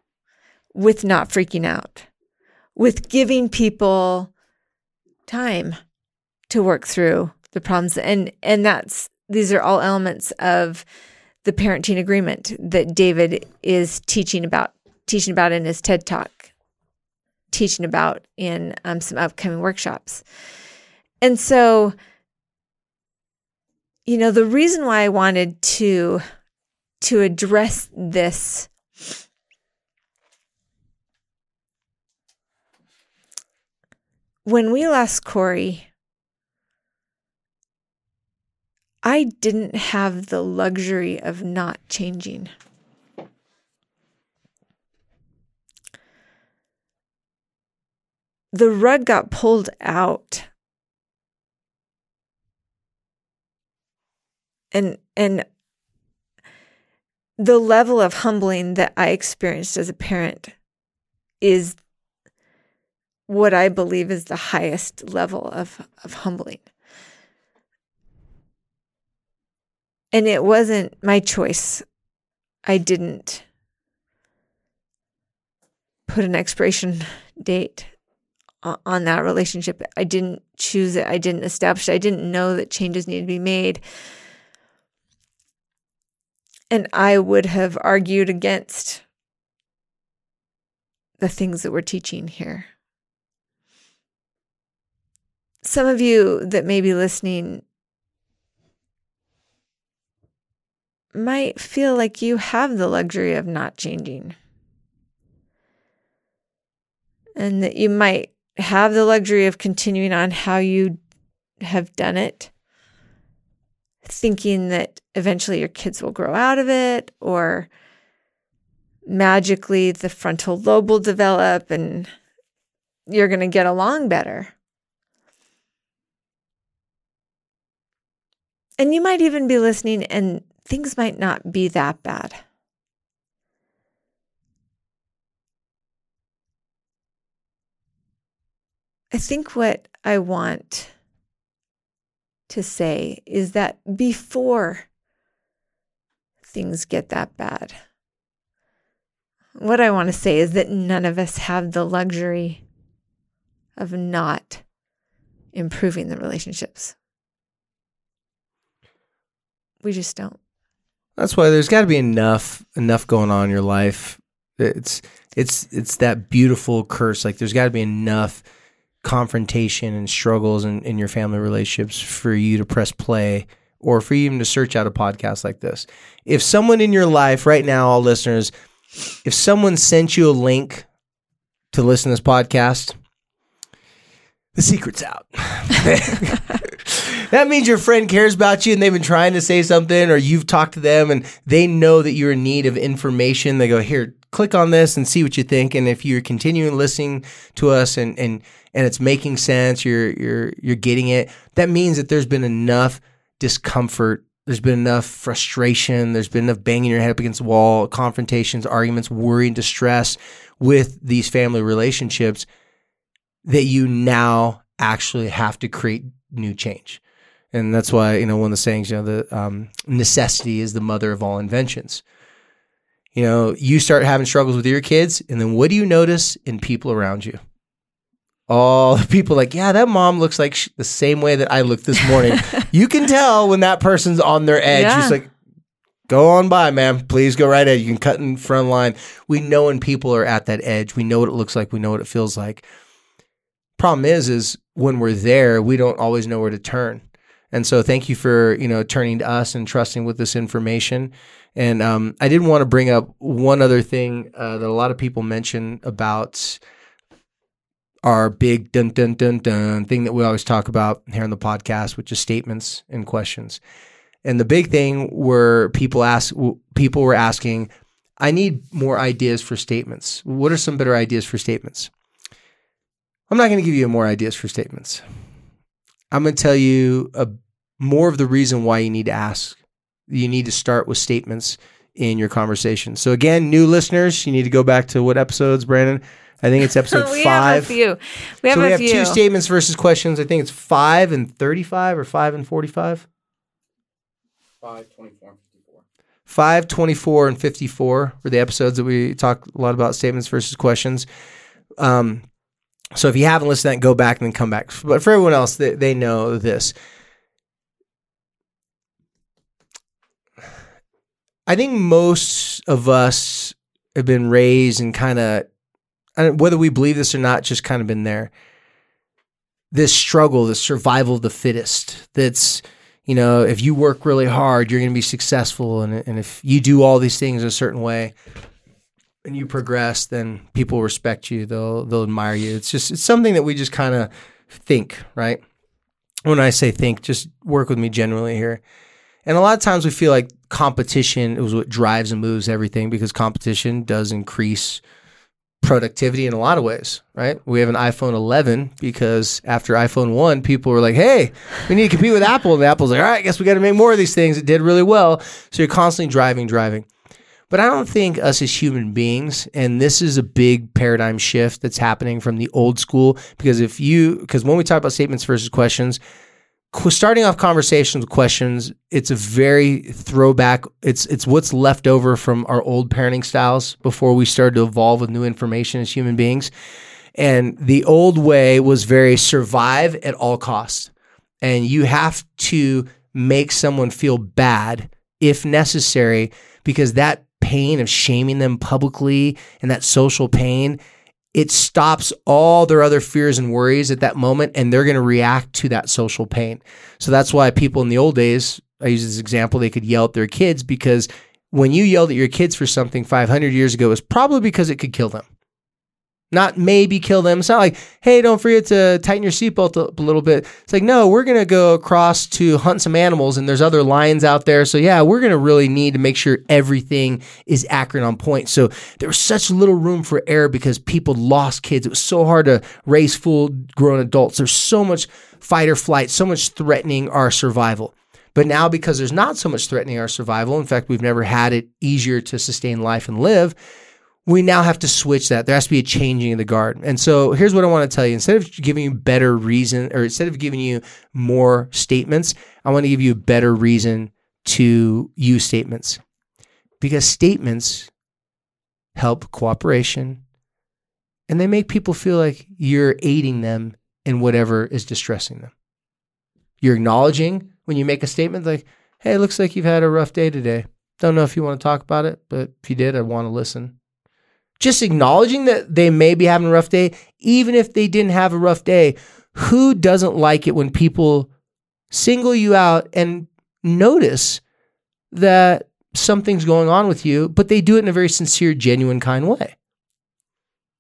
with not freaking out, with giving people time to work through the problems. And and that's these are all elements of the parenting agreement that David is teaching about, teaching about in his TED talk, teaching about in um, some upcoming workshops. And so, you know, the reason why I wanted to to address this when we lost Corey, I didn't have the luxury of not changing. The rug got pulled out. And and the level of humbling that I experienced as a parent is what I believe is the highest level of, of humbling. And it wasn't my choice. I didn't put an expiration date on that relationship. I didn't choose it. I didn't establish it. I didn't know that changes needed to be made. And I would have argued against the things that we're teaching here. Some of you that may be listening might feel like you have the luxury of not changing. And that you might have the luxury of continuing on how you have done it, thinking that eventually your kids will grow out of it or magically the frontal lobe will develop and you're going to get along better. And you might even be listening and things might not be that bad. I think what I want to say is that before things get that bad, what I want to say is that none of us have the luxury of not improving the relationships. We just don't. That's why there's got to be enough enough going on in your life. It's it's it's that beautiful curse. Like there's got to be enough confrontation and struggles in, in your family relationships for you to press play or for you even to search out a podcast like this. If someone in your life right now, all listeners, if someone sent you a link to listen to this podcast, the secret's out. that means your friend cares about you and they've been trying to say something or you've talked to them and they know that you're in need of information. They go, here, click on this and see what you think. And if you're continuing listening to us and, and, and it's making sense, you're, you're, you're getting it, that means that there's been enough discomfort. There's been enough frustration. There's been enough banging your head up against the wall, confrontations, arguments, worry, and distress with these family relationships that you now actually have to create new change. And that's why, you know, one of the sayings, you know, the um, necessity is the mother of all inventions. You know, you start having struggles with your kids, and then what do you notice in people around you? All the people like, yeah, that mom looks like sh- the same way that I looked this morning. you can tell when that person's on their edge. Yeah. Just like, go on by, man. Please go right ahead. You can cut in front line. We know when people are at that edge. We know what it looks like. We know what it feels like. Problem is, is when we're there, we don't always know where to turn. And so, thank you for you know turning to us and trusting with this information. And um, I did want to bring up one other thing uh, that a lot of people mention about our big dun dun dun dun thing that we always talk about here on the podcast, which is statements and questions. And the big thing where people ask, people were asking, I need more ideas for statements. What are some better ideas for statements? I'm not going to give you more ideas for statements. I'm going to tell you a, more of the reason why you need to ask. You need to start with statements in your conversation. So again, new listeners, you need to go back to what episodes, Brandon? I think it's episode we five. have a few. We have so a we have few. two statements versus questions. I think it's five and thirty-five or five and forty-five. 5, 24, and 54. 5, 24, and 54 were the episodes that we talked a lot about statements versus questions. Um, so if you haven't listened to that, go back and then come back. But for everyone else, they, they know this. I think most of us have been raised and kind of, whether we believe this or not, just kind of been there. This struggle, this survival of the fittest. That's you know, if you work really hard, you're going to be successful, and and if you do all these things a certain way, and you progress, then people respect you. They'll they'll admire you. It's just it's something that we just kind of think, right? When I say think, just work with me generally here. And a lot of times we feel like competition is what drives and moves everything because competition does increase productivity in a lot of ways, right? We have an iPhone 11 because after iPhone 1, people were like, hey, we need to compete with Apple. And Apple's like, all right, I guess we got to make more of these things. It did really well. So you're constantly driving, driving. But I don't think us as human beings, and this is a big paradigm shift that's happening from the old school, because if you, because when we talk about statements versus questions, starting off conversations with questions, it's a very throwback. It's it's what's left over from our old parenting styles before we started to evolve with new information as human beings. And the old way was very survive at all costs. And you have to make someone feel bad if necessary, because that pain of shaming them publicly and that social pain, it stops all their other fears and worries at that moment, and they're going to react to that social pain. So that's why people in the old days, I use this example, they could yell at their kids because when you yelled at your kids for something 500 years ago, it was probably because it could kill them. Not maybe kill them. It's not like, hey, don't forget to tighten your seatbelt up a little bit. It's like, no, we're going to go across to hunt some animals and there's other lions out there. So, yeah, we're going to really need to make sure everything is accurate on point. So, there was such little room for error because people lost kids. It was so hard to raise full grown adults. There's so much fight or flight, so much threatening our survival. But now, because there's not so much threatening our survival, in fact, we've never had it easier to sustain life and live we now have to switch that. There has to be a changing of the guard. And so here's what I want to tell you. Instead of giving you better reason or instead of giving you more statements, I want to give you a better reason to use statements. Because statements help cooperation and they make people feel like you're aiding them in whatever is distressing them. You're acknowledging when you make a statement like, hey, it looks like you've had a rough day today. Don't know if you want to talk about it, but if you did, I want to listen just acknowledging that they may be having a rough day, even if they didn't have a rough day. Who doesn't like it when people single you out and notice that something's going on with you, but they do it in a very sincere, genuine, kind way?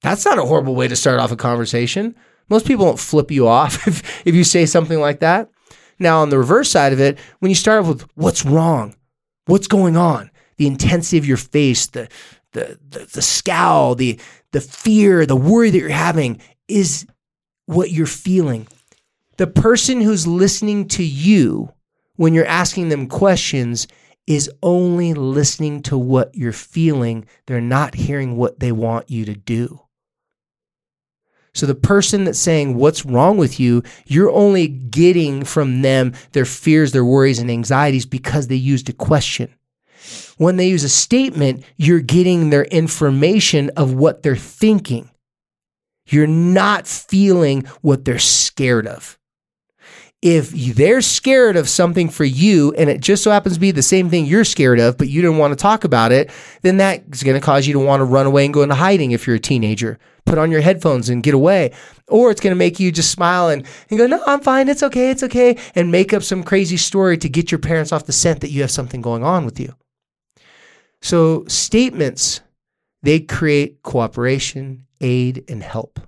That's not a horrible way to start off a conversation. Most people won't flip you off if, if you say something like that. Now, on the reverse side of it, when you start with what's wrong, what's going on, the intensity of your face, the the, the, the scowl, the, the fear, the worry that you're having is what you're feeling. The person who's listening to you when you're asking them questions is only listening to what you're feeling. They're not hearing what they want you to do. So the person that's saying what's wrong with you, you're only getting from them their fears, their worries, and anxieties because they used a question. When they use a statement, you're getting their information of what they're thinking. You're not feeling what they're scared of. If they're scared of something for you and it just so happens to be the same thing you're scared of, but you didn't want to talk about it, then that's going to cause you to want to run away and go into hiding if you're a teenager. Put on your headphones and get away. Or it's going to make you just smile and, and go, no, I'm fine. It's okay. It's okay. And make up some crazy story to get your parents off the scent that you have something going on with you. So statements, they create cooperation, aid, and help.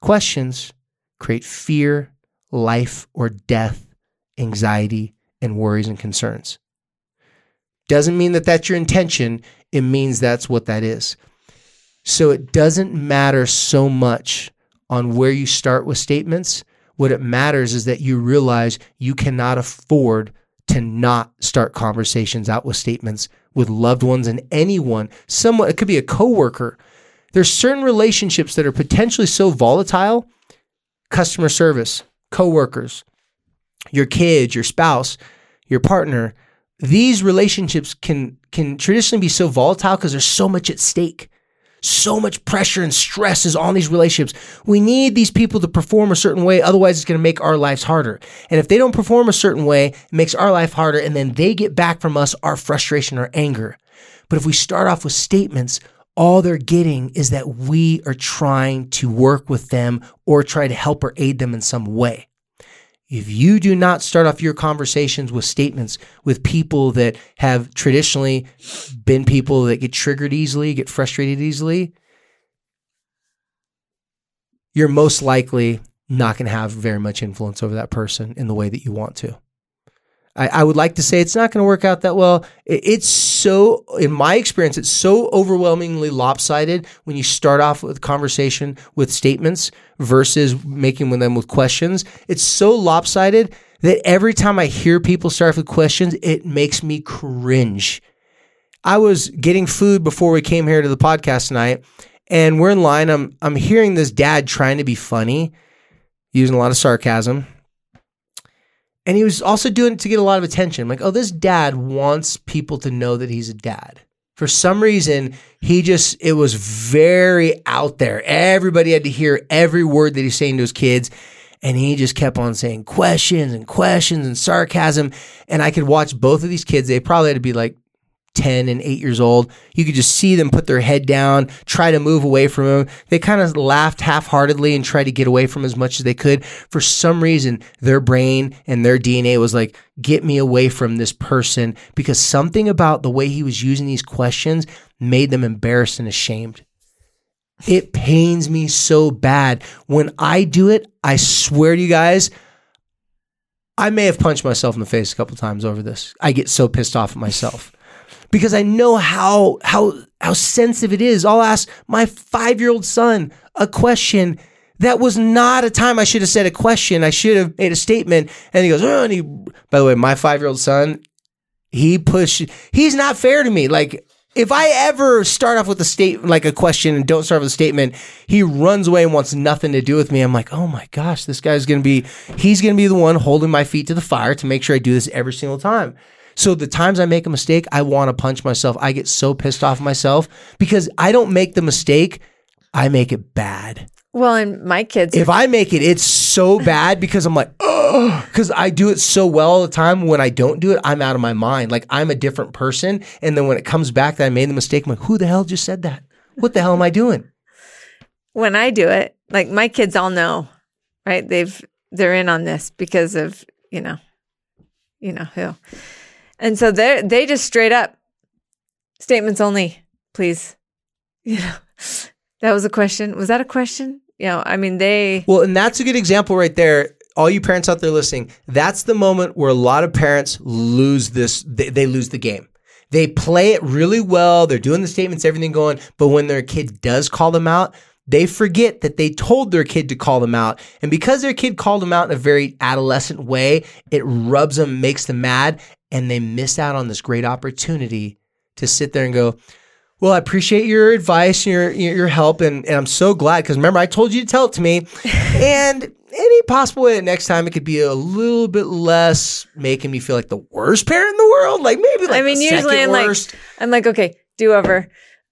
Questions create fear, life or death, anxiety, and worries and concerns. Doesn't mean that that's your intention. It means that's what that is. So it doesn't matter so much on where you start with statements. What it matters is that you realize you cannot afford to not start conversations out with statements with loved ones and anyone, someone, it could be a coworker. There's certain relationships that are potentially so volatile customer service, coworkers, your kids, your spouse, your partner. These relationships can can traditionally be so volatile because there's so much at stake. So much pressure and stress is on these relationships. We need these people to perform a certain way, otherwise, it's going to make our lives harder. And if they don't perform a certain way, it makes our life harder, and then they get back from us our frustration or anger. But if we start off with statements, all they're getting is that we are trying to work with them or try to help or aid them in some way. If you do not start off your conversations with statements with people that have traditionally been people that get triggered easily, get frustrated easily, you're most likely not going to have very much influence over that person in the way that you want to. I, I would like to say it's not going to work out that well. It- it's so, in my experience, it's so overwhelmingly lopsided when you start off with conversation with statements versus making them with questions. It's so lopsided that every time I hear people start with questions, it makes me cringe. I was getting food before we came here to the podcast tonight, and we're in line. I'm I'm hearing this dad trying to be funny, using a lot of sarcasm. And he was also doing it to get a lot of attention. Like, oh, this dad wants people to know that he's a dad. For some reason, he just, it was very out there. Everybody had to hear every word that he's saying to his kids. And he just kept on saying questions and questions and sarcasm. And I could watch both of these kids. They probably had to be like 10 and 8 years old. You could just see them put their head down, try to move away from him. They kind of laughed half heartedly and tried to get away from him as much as they could. For some reason, their brain and their DNA was like, get me away from this person because something about the way he was using these questions made them embarrassed and ashamed. It pains me so bad. When I do it, I swear to you guys, I may have punched myself in the face a couple times over this. I get so pissed off at myself because I know how how how sensitive it is. I'll ask my five year old son a question that was not a time I should have said a question. I should have made a statement. And he goes, oh, and he. By the way, my five year old son, he pushed. He's not fair to me. Like if I ever start off with a state like a question and don't start with a statement, he runs away and wants nothing to do with me. I'm like, oh my gosh, this guy's gonna be. He's gonna be the one holding my feet to the fire to make sure I do this every single time. So the times I make a mistake, I want to punch myself. I get so pissed off myself because I don't make the mistake. I make it bad. Well, and my kids, If I make it, it's so bad because I'm like, oh, because I do it so well all the time. When I don't do it, I'm out of my mind. Like I'm a different person. And then when it comes back that I made the mistake, I'm like, who the hell just said that? What the hell am I doing? when I do it, like my kids all know, right? They've they're in on this because of you know, you know who, and so they they just straight up statements only, please. You know, that was a question. Was that a question? You know, I mean they. Well, and that's a good example right there. All you parents out there listening, that's the moment where a lot of parents lose this, they, they lose the game. They play it really well. They're doing the statements, everything going. But when their kid does call them out, they forget that they told their kid to call them out. And because their kid called them out in a very adolescent way, it rubs them, makes them mad, and they miss out on this great opportunity to sit there and go, well, I appreciate your advice and your your help, and, and I'm so glad because remember I told you to tell it to me, and any possible way that next time it could be a little bit less making me feel like the worst parent in the world, like maybe like I mean, usually I'm worst. like, I'm like, okay, do over.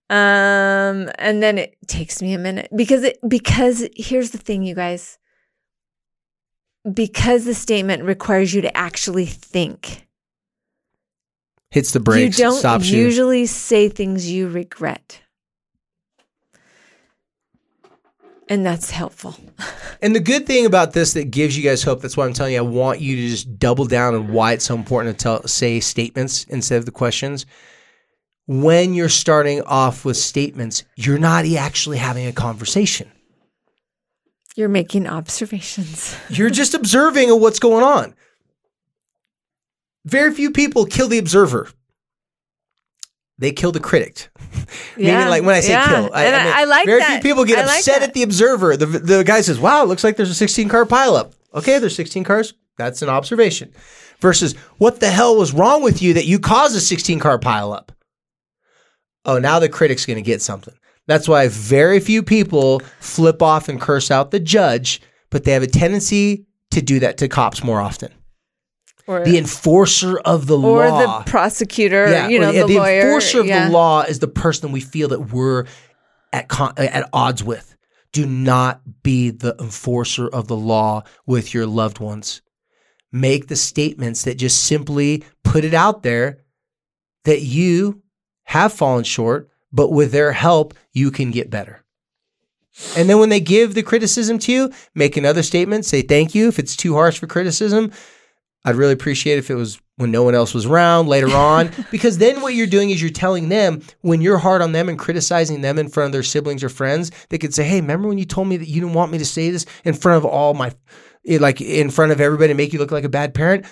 Um, and then it takes me a minute because it because here's the thing, you guys. Because the statement requires you to actually think. Hits the brakes, you don't stops you. usually say things you regret. And that's helpful. And the good thing about this that gives you guys hope, that's why I'm telling you, I want you to just double down on why it's so important to tell, say statements instead of the questions. When you're starting off with statements, you're not actually having a conversation. You're making observations. You're just observing what's going on. Very few people kill the observer. They kill the critic. Yeah. Meaning, like when I say Yeah. kill, And I- I like very that. few people get I like upset that. at the observer. The the guy says, "Wow, it looks like there's a 16 car pileup." Okay, there's 16 cars. That's an observation. Versus, what the hell was wrong with you that you caused a 16 car pileup? Oh, now the critic's going to get something. That's why very few people flip off and curse out the judge, but they have a tendency to do that to cops more often. Or, The enforcer of the or law. Or the prosecutor, yeah, you know, or- yeah, the, lawyer. enforcer of yeah. the law is the person we feel that we're at con- at odds with. Do not be the enforcer of the law with your loved ones. Make the statements that just simply put it out there that you have fallen short, but with their help, you can get better. And then when they give the criticism to you, make another statement, say thank you. If it's too harsh for criticism, I'd really appreciate if it was when no one else was around later on, because then what you're doing is you're telling them when you're hard on them and criticizing them in front of their siblings or friends, they could say, "Hey, remember when you told me that you didn't want me to say this in front of all my, eh, like in front of everybody, to make you look like a bad parent?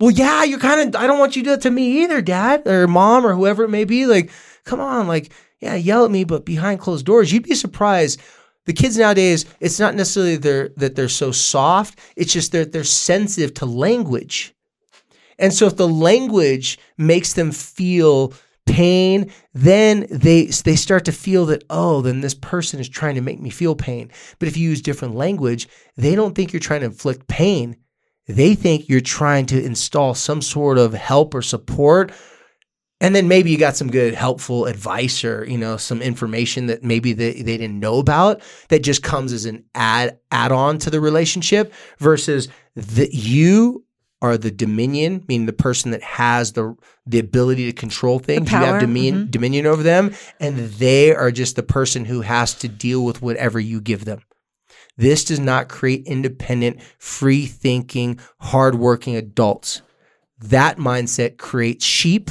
Well, yeah, you're kind of, I don't want you to do that to me either, dad or mom or whoever it may be. Like, come on, like, yeah, yell at me, but behind closed doors, you'd be surprised. The kids nowadays, it's not necessarily they're, that they're so soft, it's just that they're sensitive to language. And so if the language makes them feel pain, then they they start to feel that oh, then this person is trying to make me feel pain. But if you use different language, they don't think you're trying to inflict pain. They think you're trying to install some sort of help or support. And then maybe you got some good helpful advice or, you know, some information that maybe they, they didn't know about that just comes as an add add on to the relationship versus that you are the dominion, meaning the person that has the the ability to control things. You have dominion mhm. dominion over them, and they are just the person who has to deal with whatever you give them. This does not create independent, free thinking, hardworking adults. That mindset creates sheep,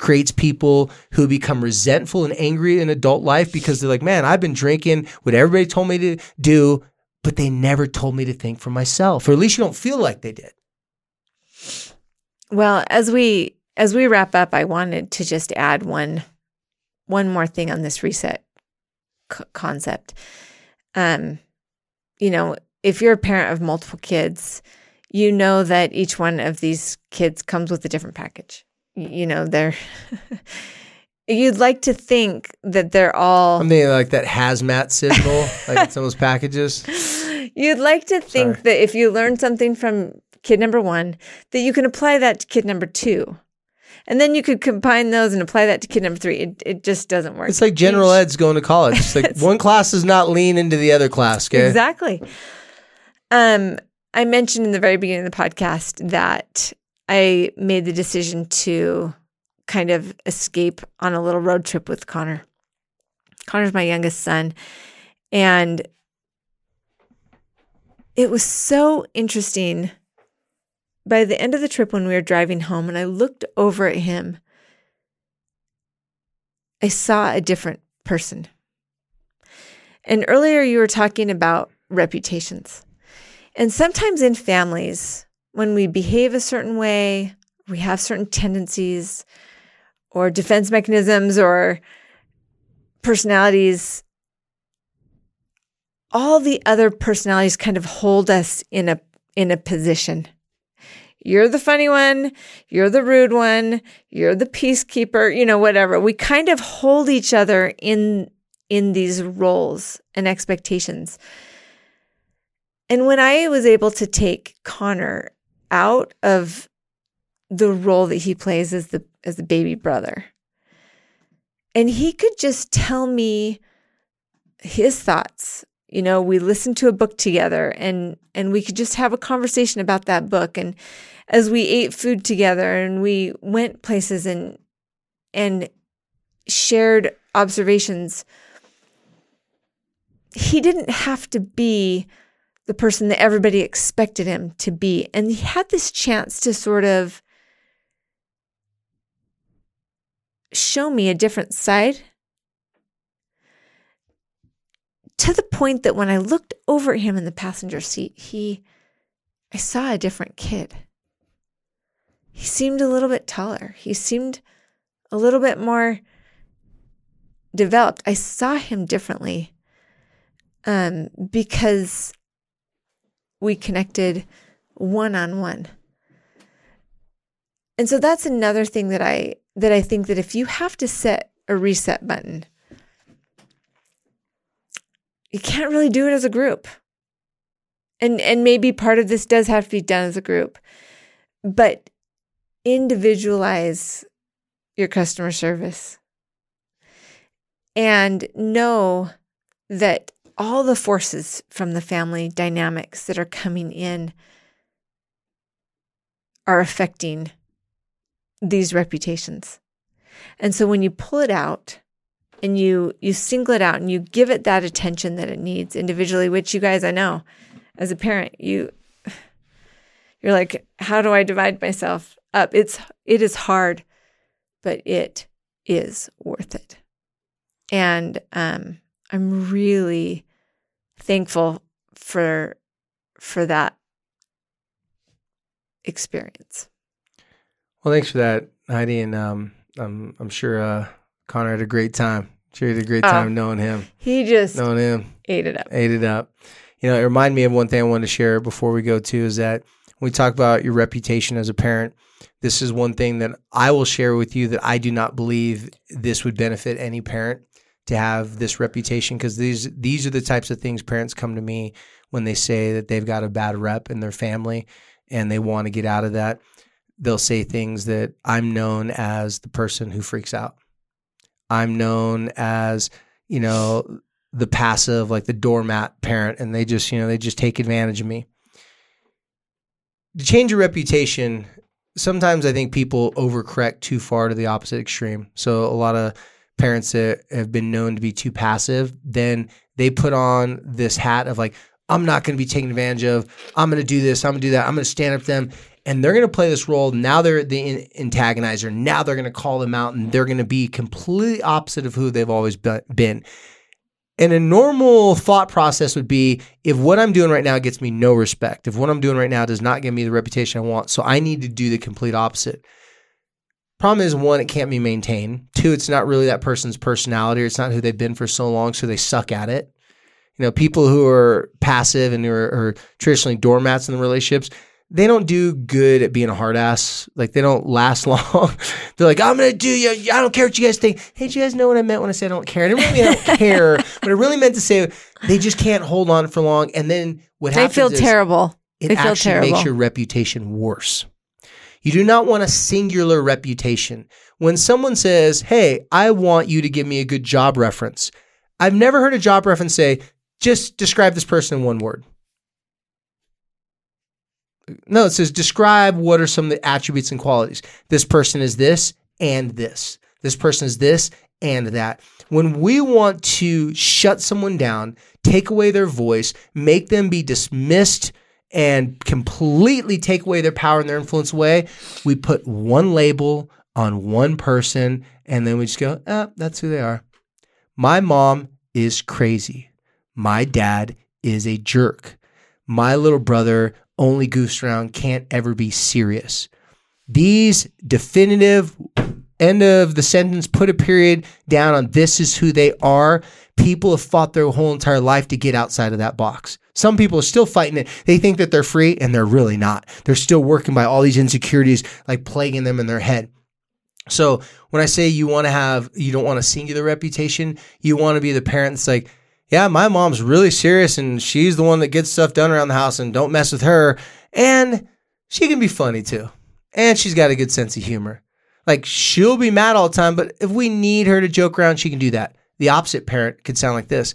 creates people who become resentful and angry in adult life because they're like, man, I've been drinking what everybody told me to do, but they never told me to think for myself, or at least you don't feel like they did. Well, as we as we wrap up, I wanted to just add one one more thing on this reset c- concept. Um, you know, if you're a parent of multiple kids, you know that each one of these kids comes with a different package. You know, they're you'd like to think that they're all I'm thinking like that hazmat signal, like some of those packages. You'd like to think Sorry. that if you learn something from kid number one, that you can apply that to kid number two. And then you could combine those and apply that to kid number three. It, it just doesn't work. It's like general ed's going to college. It's like one class does not lean into the other class. Okay. Exactly. Um, I mentioned in the very beginning of the podcast that I made the decision to kind of escape on a little road trip with Connor. Connor's my youngest son. And it was so interesting. By the end of the trip, when we were driving home, and I looked over at him, I saw a different person. And earlier, you were talking about reputations. And sometimes in families, when we behave a certain way, we have certain tendencies or defense mechanisms or personalities, all the other personalities kind of hold us in a in a position. You're the funny one, you're the rude one, you're the peacekeeper, you know, whatever. We kind of hold each other in in these roles and expectations. And when I was able to take Connor out of the role that he plays as the as the baby brother, and he could just tell me his thoughts. You know, we listened to a book together and and we could just have a conversation about that book and as we ate food together and we went places and and shared observations he didn't have to be the person that everybody expected him to be. And he had this chance to sort of show me a different side to the point that when I looked over at him in the passenger seat, he, I saw a different kid. He seemed a little bit taller. He seemed a little bit more developed. I saw him differently um, because we connected one on one. And so that's another thing that I that I think that if you have to set a reset button, you can't really do it as a group. And and maybe part of this does have to be done as a group. But individualize your customer service and know that all the forces from the family dynamics that are coming in are affecting these reputations. And so when you pull it out and you you single it out and you give it that attention that it needs individually, which you guys I know as a parent, you you're like, how do I divide myself up? It's it is hard, but it is worth it. And um I'm really thankful for for that experience. Well, thanks for that, Heidi, and um, I'm I'm sure uh, Connor had a great time. Sure, he had a great Oh. time knowing him, He just knowing him. ate it up. ate it up. You know, it reminded me of one thing I wanted to share before we go to is that when we talk about your reputation as a parent, this is one thing that I will share with you that I do not believe this would benefit any parent to have this reputation because these these are the types of things parents come to me when they say that they've got a bad rep in their family and they want to get out of that. They'll say things that I'm known as the person who freaks out. I'm known as, you know, the passive, like the doormat parent, and they just, you know, they just take advantage of me. To change your reputation, sometimes I think people overcorrect too far to the opposite extreme. So a lot of parents that have been known to be too passive, then they put on this hat of like, I'm not going to be taken advantage of. I'm going to do this. I'm going to do that. I'm going to stand up to them. And they're going to play this role. Now they're the antagonizer. Now they're going to call them out and they're going to be completely opposite of who they've always be- been. And a normal thought process would be if what I'm doing right now gets me no respect, if what I'm doing right now does not give me the reputation I want, so I need to do the complete opposite. Problem is, one, it can't be maintained. Two, it's not really that person's personality or it's not who they've been for so long, so they suck at it. You know, people who are passive and who are, are traditionally doormats in the relationships, they don't do good at being a hard ass. Like they don't last long. They're like, I'm gonna do you. I don't care what you guys think. Hey, do you guys know what I meant when I said I don't care? I didn't really mean I don't care, but I really meant to say they just can't hold on for long. And then what They happens They feel terrible. it They feel actually terrible. makes your reputation worse. You do not want a singular reputation. When someone says, Hey, I want you to give me a good job reference, I've never heard a job reference say, just describe this person in one word. No, it says describe what are some of the attributes and qualities. This person is this and this. This person is this and that. When we want to shut someone down, take away their voice, make them be dismissed, and completely take away their power and their influence away, we put one label on one person and then we just go, ah, that's who they are. My mom is crazy. My dad is a jerk. My little brother only goofs around, can't ever be serious. These definitive end of the sentence, put a period down on this is who they are. People have fought their whole entire life to get outside of that box. Some people are still fighting it. They think that they're free and they're really not. They're still working by all these insecurities like plaguing them in their head. So when I say you want to have, you don't want a singular reputation, you want to be the parent that's like, yeah, my mom's really serious and she's the one that gets stuff done around the house and don't mess with her. And she can be funny too. And she's got a good sense of humor. Like she'll be mad all the time, but if we need her to joke around, she can do that. The opposite parent could sound like this.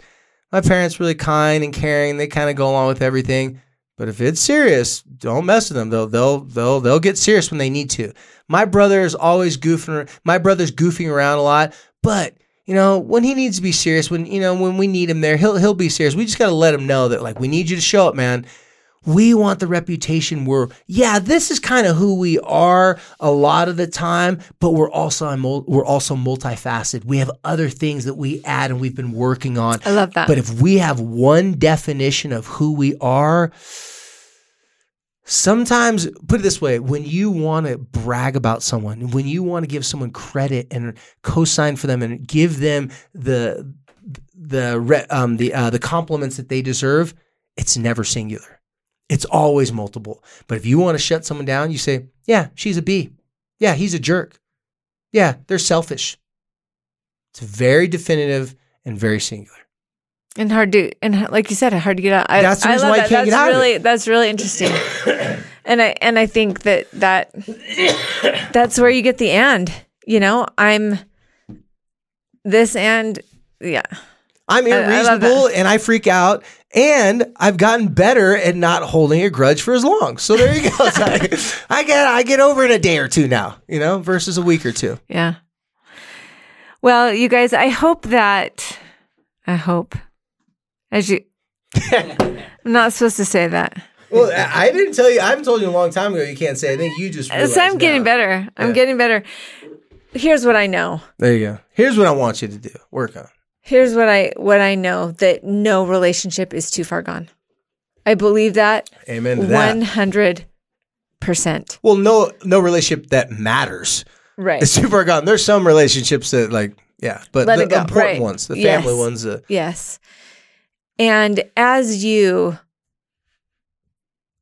My parents really kind and caring. They kind of go along with everything. But if it's serious, don't mess with them. They'll they'll they'll they'll get serious when they need to. My brother is always goofing. My brother's goofing around a lot, but you know when he needs to be serious, when you know when we need him there, he'll he'll be serious. We just got to let him know that like we need you to show up, man. We want the reputation where yeah, this is kind of who we are a lot of the time, but we're also we're also multifaceted. We have other things that we add and we've been working on. I love that. But if we have one definition of who we are, sometimes put it this way when you want to brag about someone, when you want to give someone credit and co-sign for them and give them the the um the uh, the compliments that they deserve, it's never singular. It's always multiple. But if you want to shut someone down, you say, "Yeah, she's a B. Yeah, he's a jerk. Yeah, they're selfish." It's very definitive and very singular. and hard to and like you said, hard to get out. I, That's the I reason love why that. can't that's get out of really that's really interesting. and I and I think that that that's where you get the and. You know, I'm this and yeah. I'm I- I irreasonable and I freak out. And I've gotten better at not holding a grudge for as long. So there you go. Like, I get I get over in a day or two now, you know, versus a week or two. Yeah. Well, you guys, I hope that I hope as you I'm not supposed to say that. Well, I I didn't tell you. I haven't told you a long time ago. You can't say. I think you just. So I'm getting now. better. I'm Yeah. getting better. Here's what I know. There you go. Here's what I want you to do. Work on. Here's what I what I know that no relationship is too far gone. I believe that Amen to one hundred percent. Well, no, no relationship that matters Right. is too far gone. There's some relationships that, like, yeah, but Let the important right. ones, the Yes. family ones, uh, Yes. And as you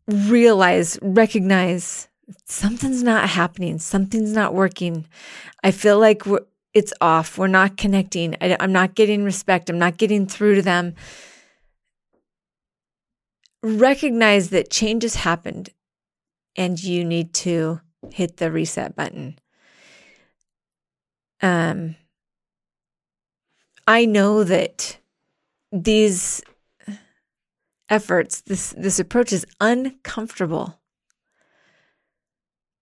realize, recognize something's not happening, something's not working, I feel like we're, it's off. We're not connecting. I, I'm not getting respect. I'm not getting through to them. Recognize that change has happened and you need to hit the reset button. Um, I know that these efforts, this this approach is uncomfortable.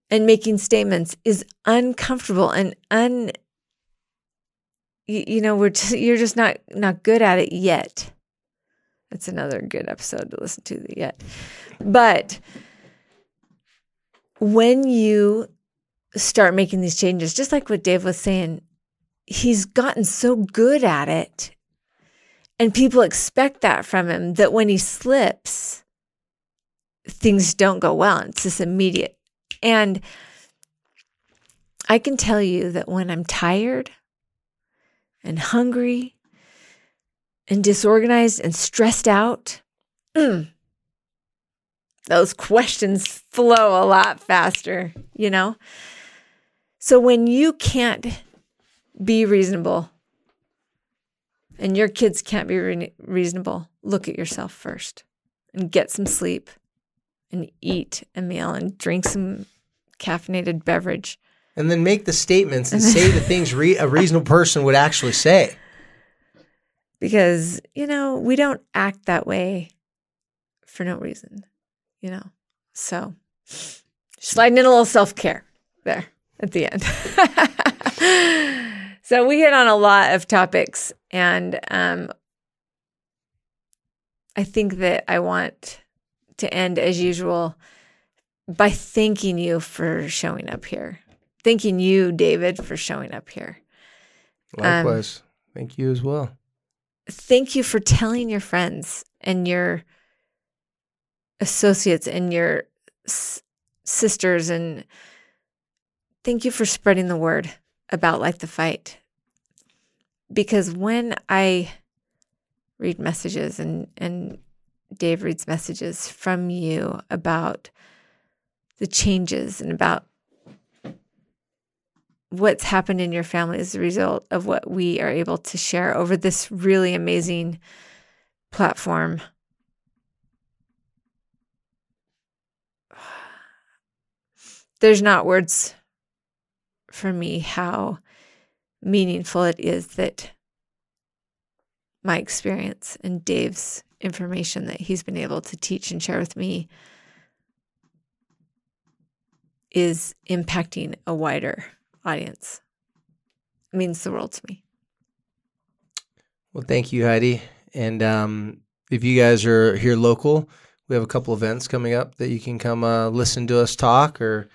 And making statements is uncomfortable and un you, you know, we're just, you're just not not good at it yet. That's another good episode to listen to yet. But when you start making these changes, just like what Dave was saying, he's gotten so good at it. And people expect that from him that when he slips, things don't go well. It's this immediate. And I can tell you that when I'm tired and hungry and disorganized and stressed out, mm, those questions flow a lot faster, you know? So when you can't be reasonable and your kids can't be re- reasonable, look at yourself first and get some sleep and eat a meal and drink some caffeinated beverage. And then make the statements and say the things re- a reasonable person would actually say. because you know we don't act that way for no reason you know? So sliding in a little self-care there at the end. So we hit on a lot of topics and um i think that i want to end as usual by thanking you for showing up here thanking you david for showing up here. Um, Likewise, thank you as well. thank you for telling your friends and your associates and your s- sisters and thank you for spreading the word about Light the Fight. Because when i read messages and and dave reads messages from you about the changes and about what's happened in your family as a result of what we are able to share over this really amazing platform. There's not words for me how meaningful it is that my experience and Dave's information that he's been able to teach and share with me is impacting a wider audience. It means the world to me. Well, thank you, Heidi. And um, if you guys are here local, we have a couple events coming up that you can come uh, listen to us talk, or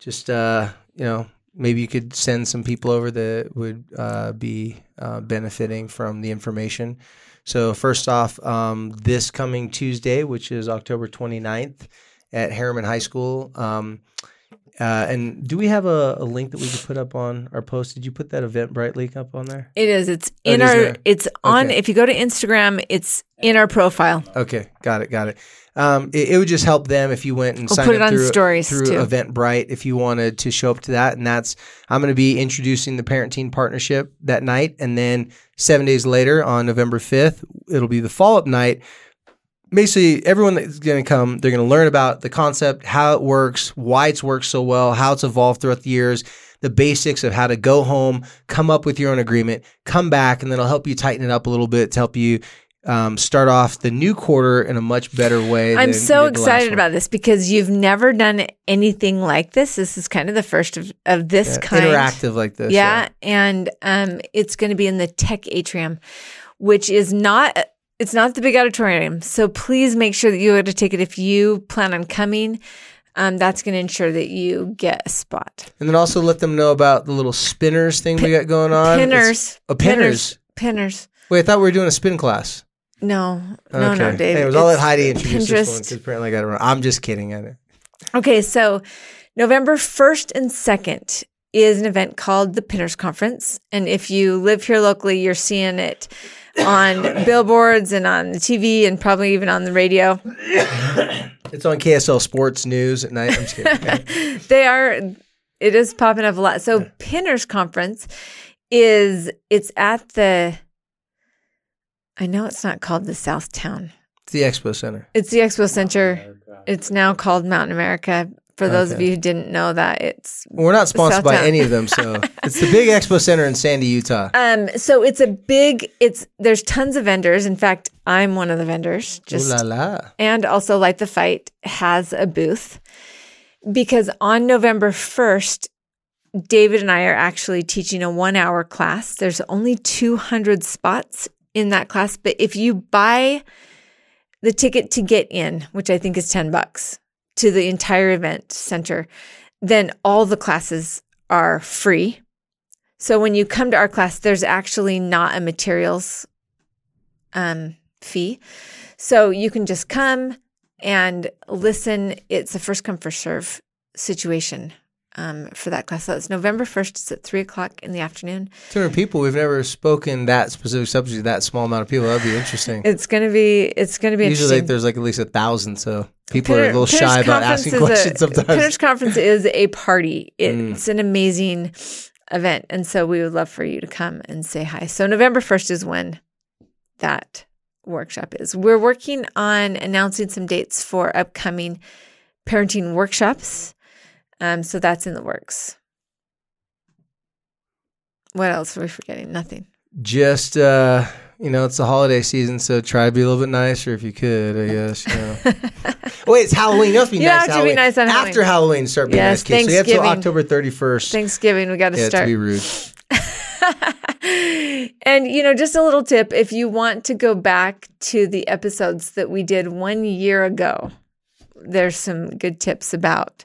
just uh, you know maybe you could send some people over that would uh, be uh, benefiting from the information. So first off, um, this coming Tuesday, which is October 29th at Herriman High School. Um, uh, and do we have a, a link that we could put up on our post? Did you put that Eventbrite link up on there? It is. It's Oh, it in is our. there. It's on. Okay. If you go to Instagram, it's in our profile. Okay, got it, got it. Um, it, it would just help them if you went and We'll signed put it up on through, stories, through too. Eventbrite if you wanted to show up to that. And that's I'm going to be introducing the parenting partnership that night, and then seven days later on November 5th, it'll be the follow up night. Basically, everyone that's going to come, they're going to learn about the concept, how it works, why it's worked so well, how it's evolved throughout the years, the basics of how to go home, come up with your own agreement, come back, and then it'll help you tighten it up a little bit to help you um, start off the new quarter in a much better way. I'm than so you did the last excited about this because you've never done anything like this. This is kind of the first of, of this Yeah, kind. interactive like this. yeah, and um, it's going to be in the Tech Atrium, which is not. It's not the big auditorium, so please make sure that you get a ticket if you plan on coming. Um, that's going to ensure that you get a spot. And then also let them know about the little spinners thing we got going on. Pinners, Oh, pinners. pinners. Wait, I thought we were doing a spin class. No, no, no, Okay. Dave. Anyways, I'll let It's Heidi introduce this one because apparently I got it wrong. I'm just kidding. I, Okay, so November 1st and 2nd is an event called the Pinners Conference. And if you live here locally, you're seeing it on billboards and on the TV and probably even on the radio. It's on KSL Sports News at night. I'm just kidding. Okay. They are, it is popping up a lot. So, Pinners Conference is, it's at the, I know it's not called the South Town. It's the Expo Center. It's the Expo Center. It's now called Mountain America. For those of you who didn't know that, it's Well, we're not sponsored by any of them, so it's the big Expo Center in Sandy, Utah. Um, so it's a big. It's there's tons of vendors. In fact, I'm one of the vendors. Just Ooh la la. and also Light the Fight has a booth because on November first, David and I are actually teaching a one hour class. There's only 200 spots in that class, but if you buy the ticket to get in, which I think is 10 bucks to the entire event center, then all the classes are free. So when you come to our class, there's actually not a materials um, fee. So you can just come and listen. It's a first come, first serve situation um, for that class. So it's November 1st. It's at three o'clock in the afternoon. 200 people. We've never spoken that specific subject to that small amount of people. That'd be interesting. It's going to be, it's going to be Usually interesting. there's like at least a thousand, so people are a little shy about Conference asking is a- questions sometimes. Mm. Pinner's Conference is a party. It's an amazing event. And so we would love for you to come and say hi. So November 1st is when that workshop is. We're working on announcing some dates for upcoming parenting workshops. Um, so that's in the works. What else are we forgetting? Nothing. Just uh, you know, it's the holiday season, so try to be a little bit nicer if you could. I guess. You know. Wait, it's Halloween. You have to be You nice. have to be Halloween. nice on After Halloween, start being Yes, nice kids. So you have till October thirty first. Thanksgiving, we got to Yeah, to start. be rude. and you know, just a little tip if you want to go back to the episodes that we did one year ago, there's some good tips about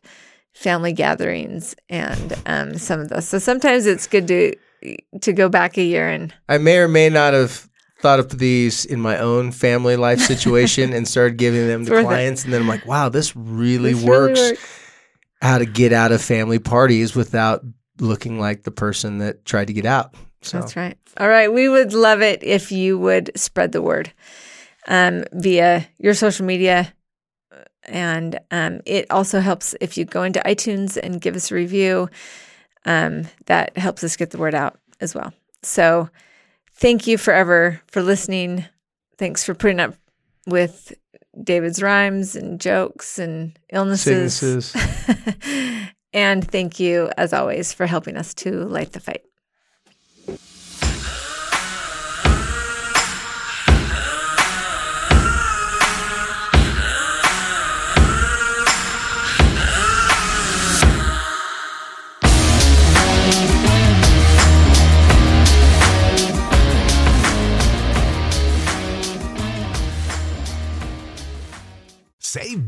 family gatherings and um, some of those. So sometimes it's good to to go back a year and I may or may not have thought of these in my own family life situation and started giving them to clients, and then I'm like, wow, this really This really works. works. How to get out of family parties without looking like the person that tried to get out. So That's right. All right. We would love it if you would spread the word um, via your social media. And um, it also helps if you go into iTunes and give us a review. Um, that helps us get the word out as well. So thank you forever for listening. Thanks for putting up with David's rhymes and jokes and illnesses. sicknesses. and thank you, as always, for helping us to light the fight.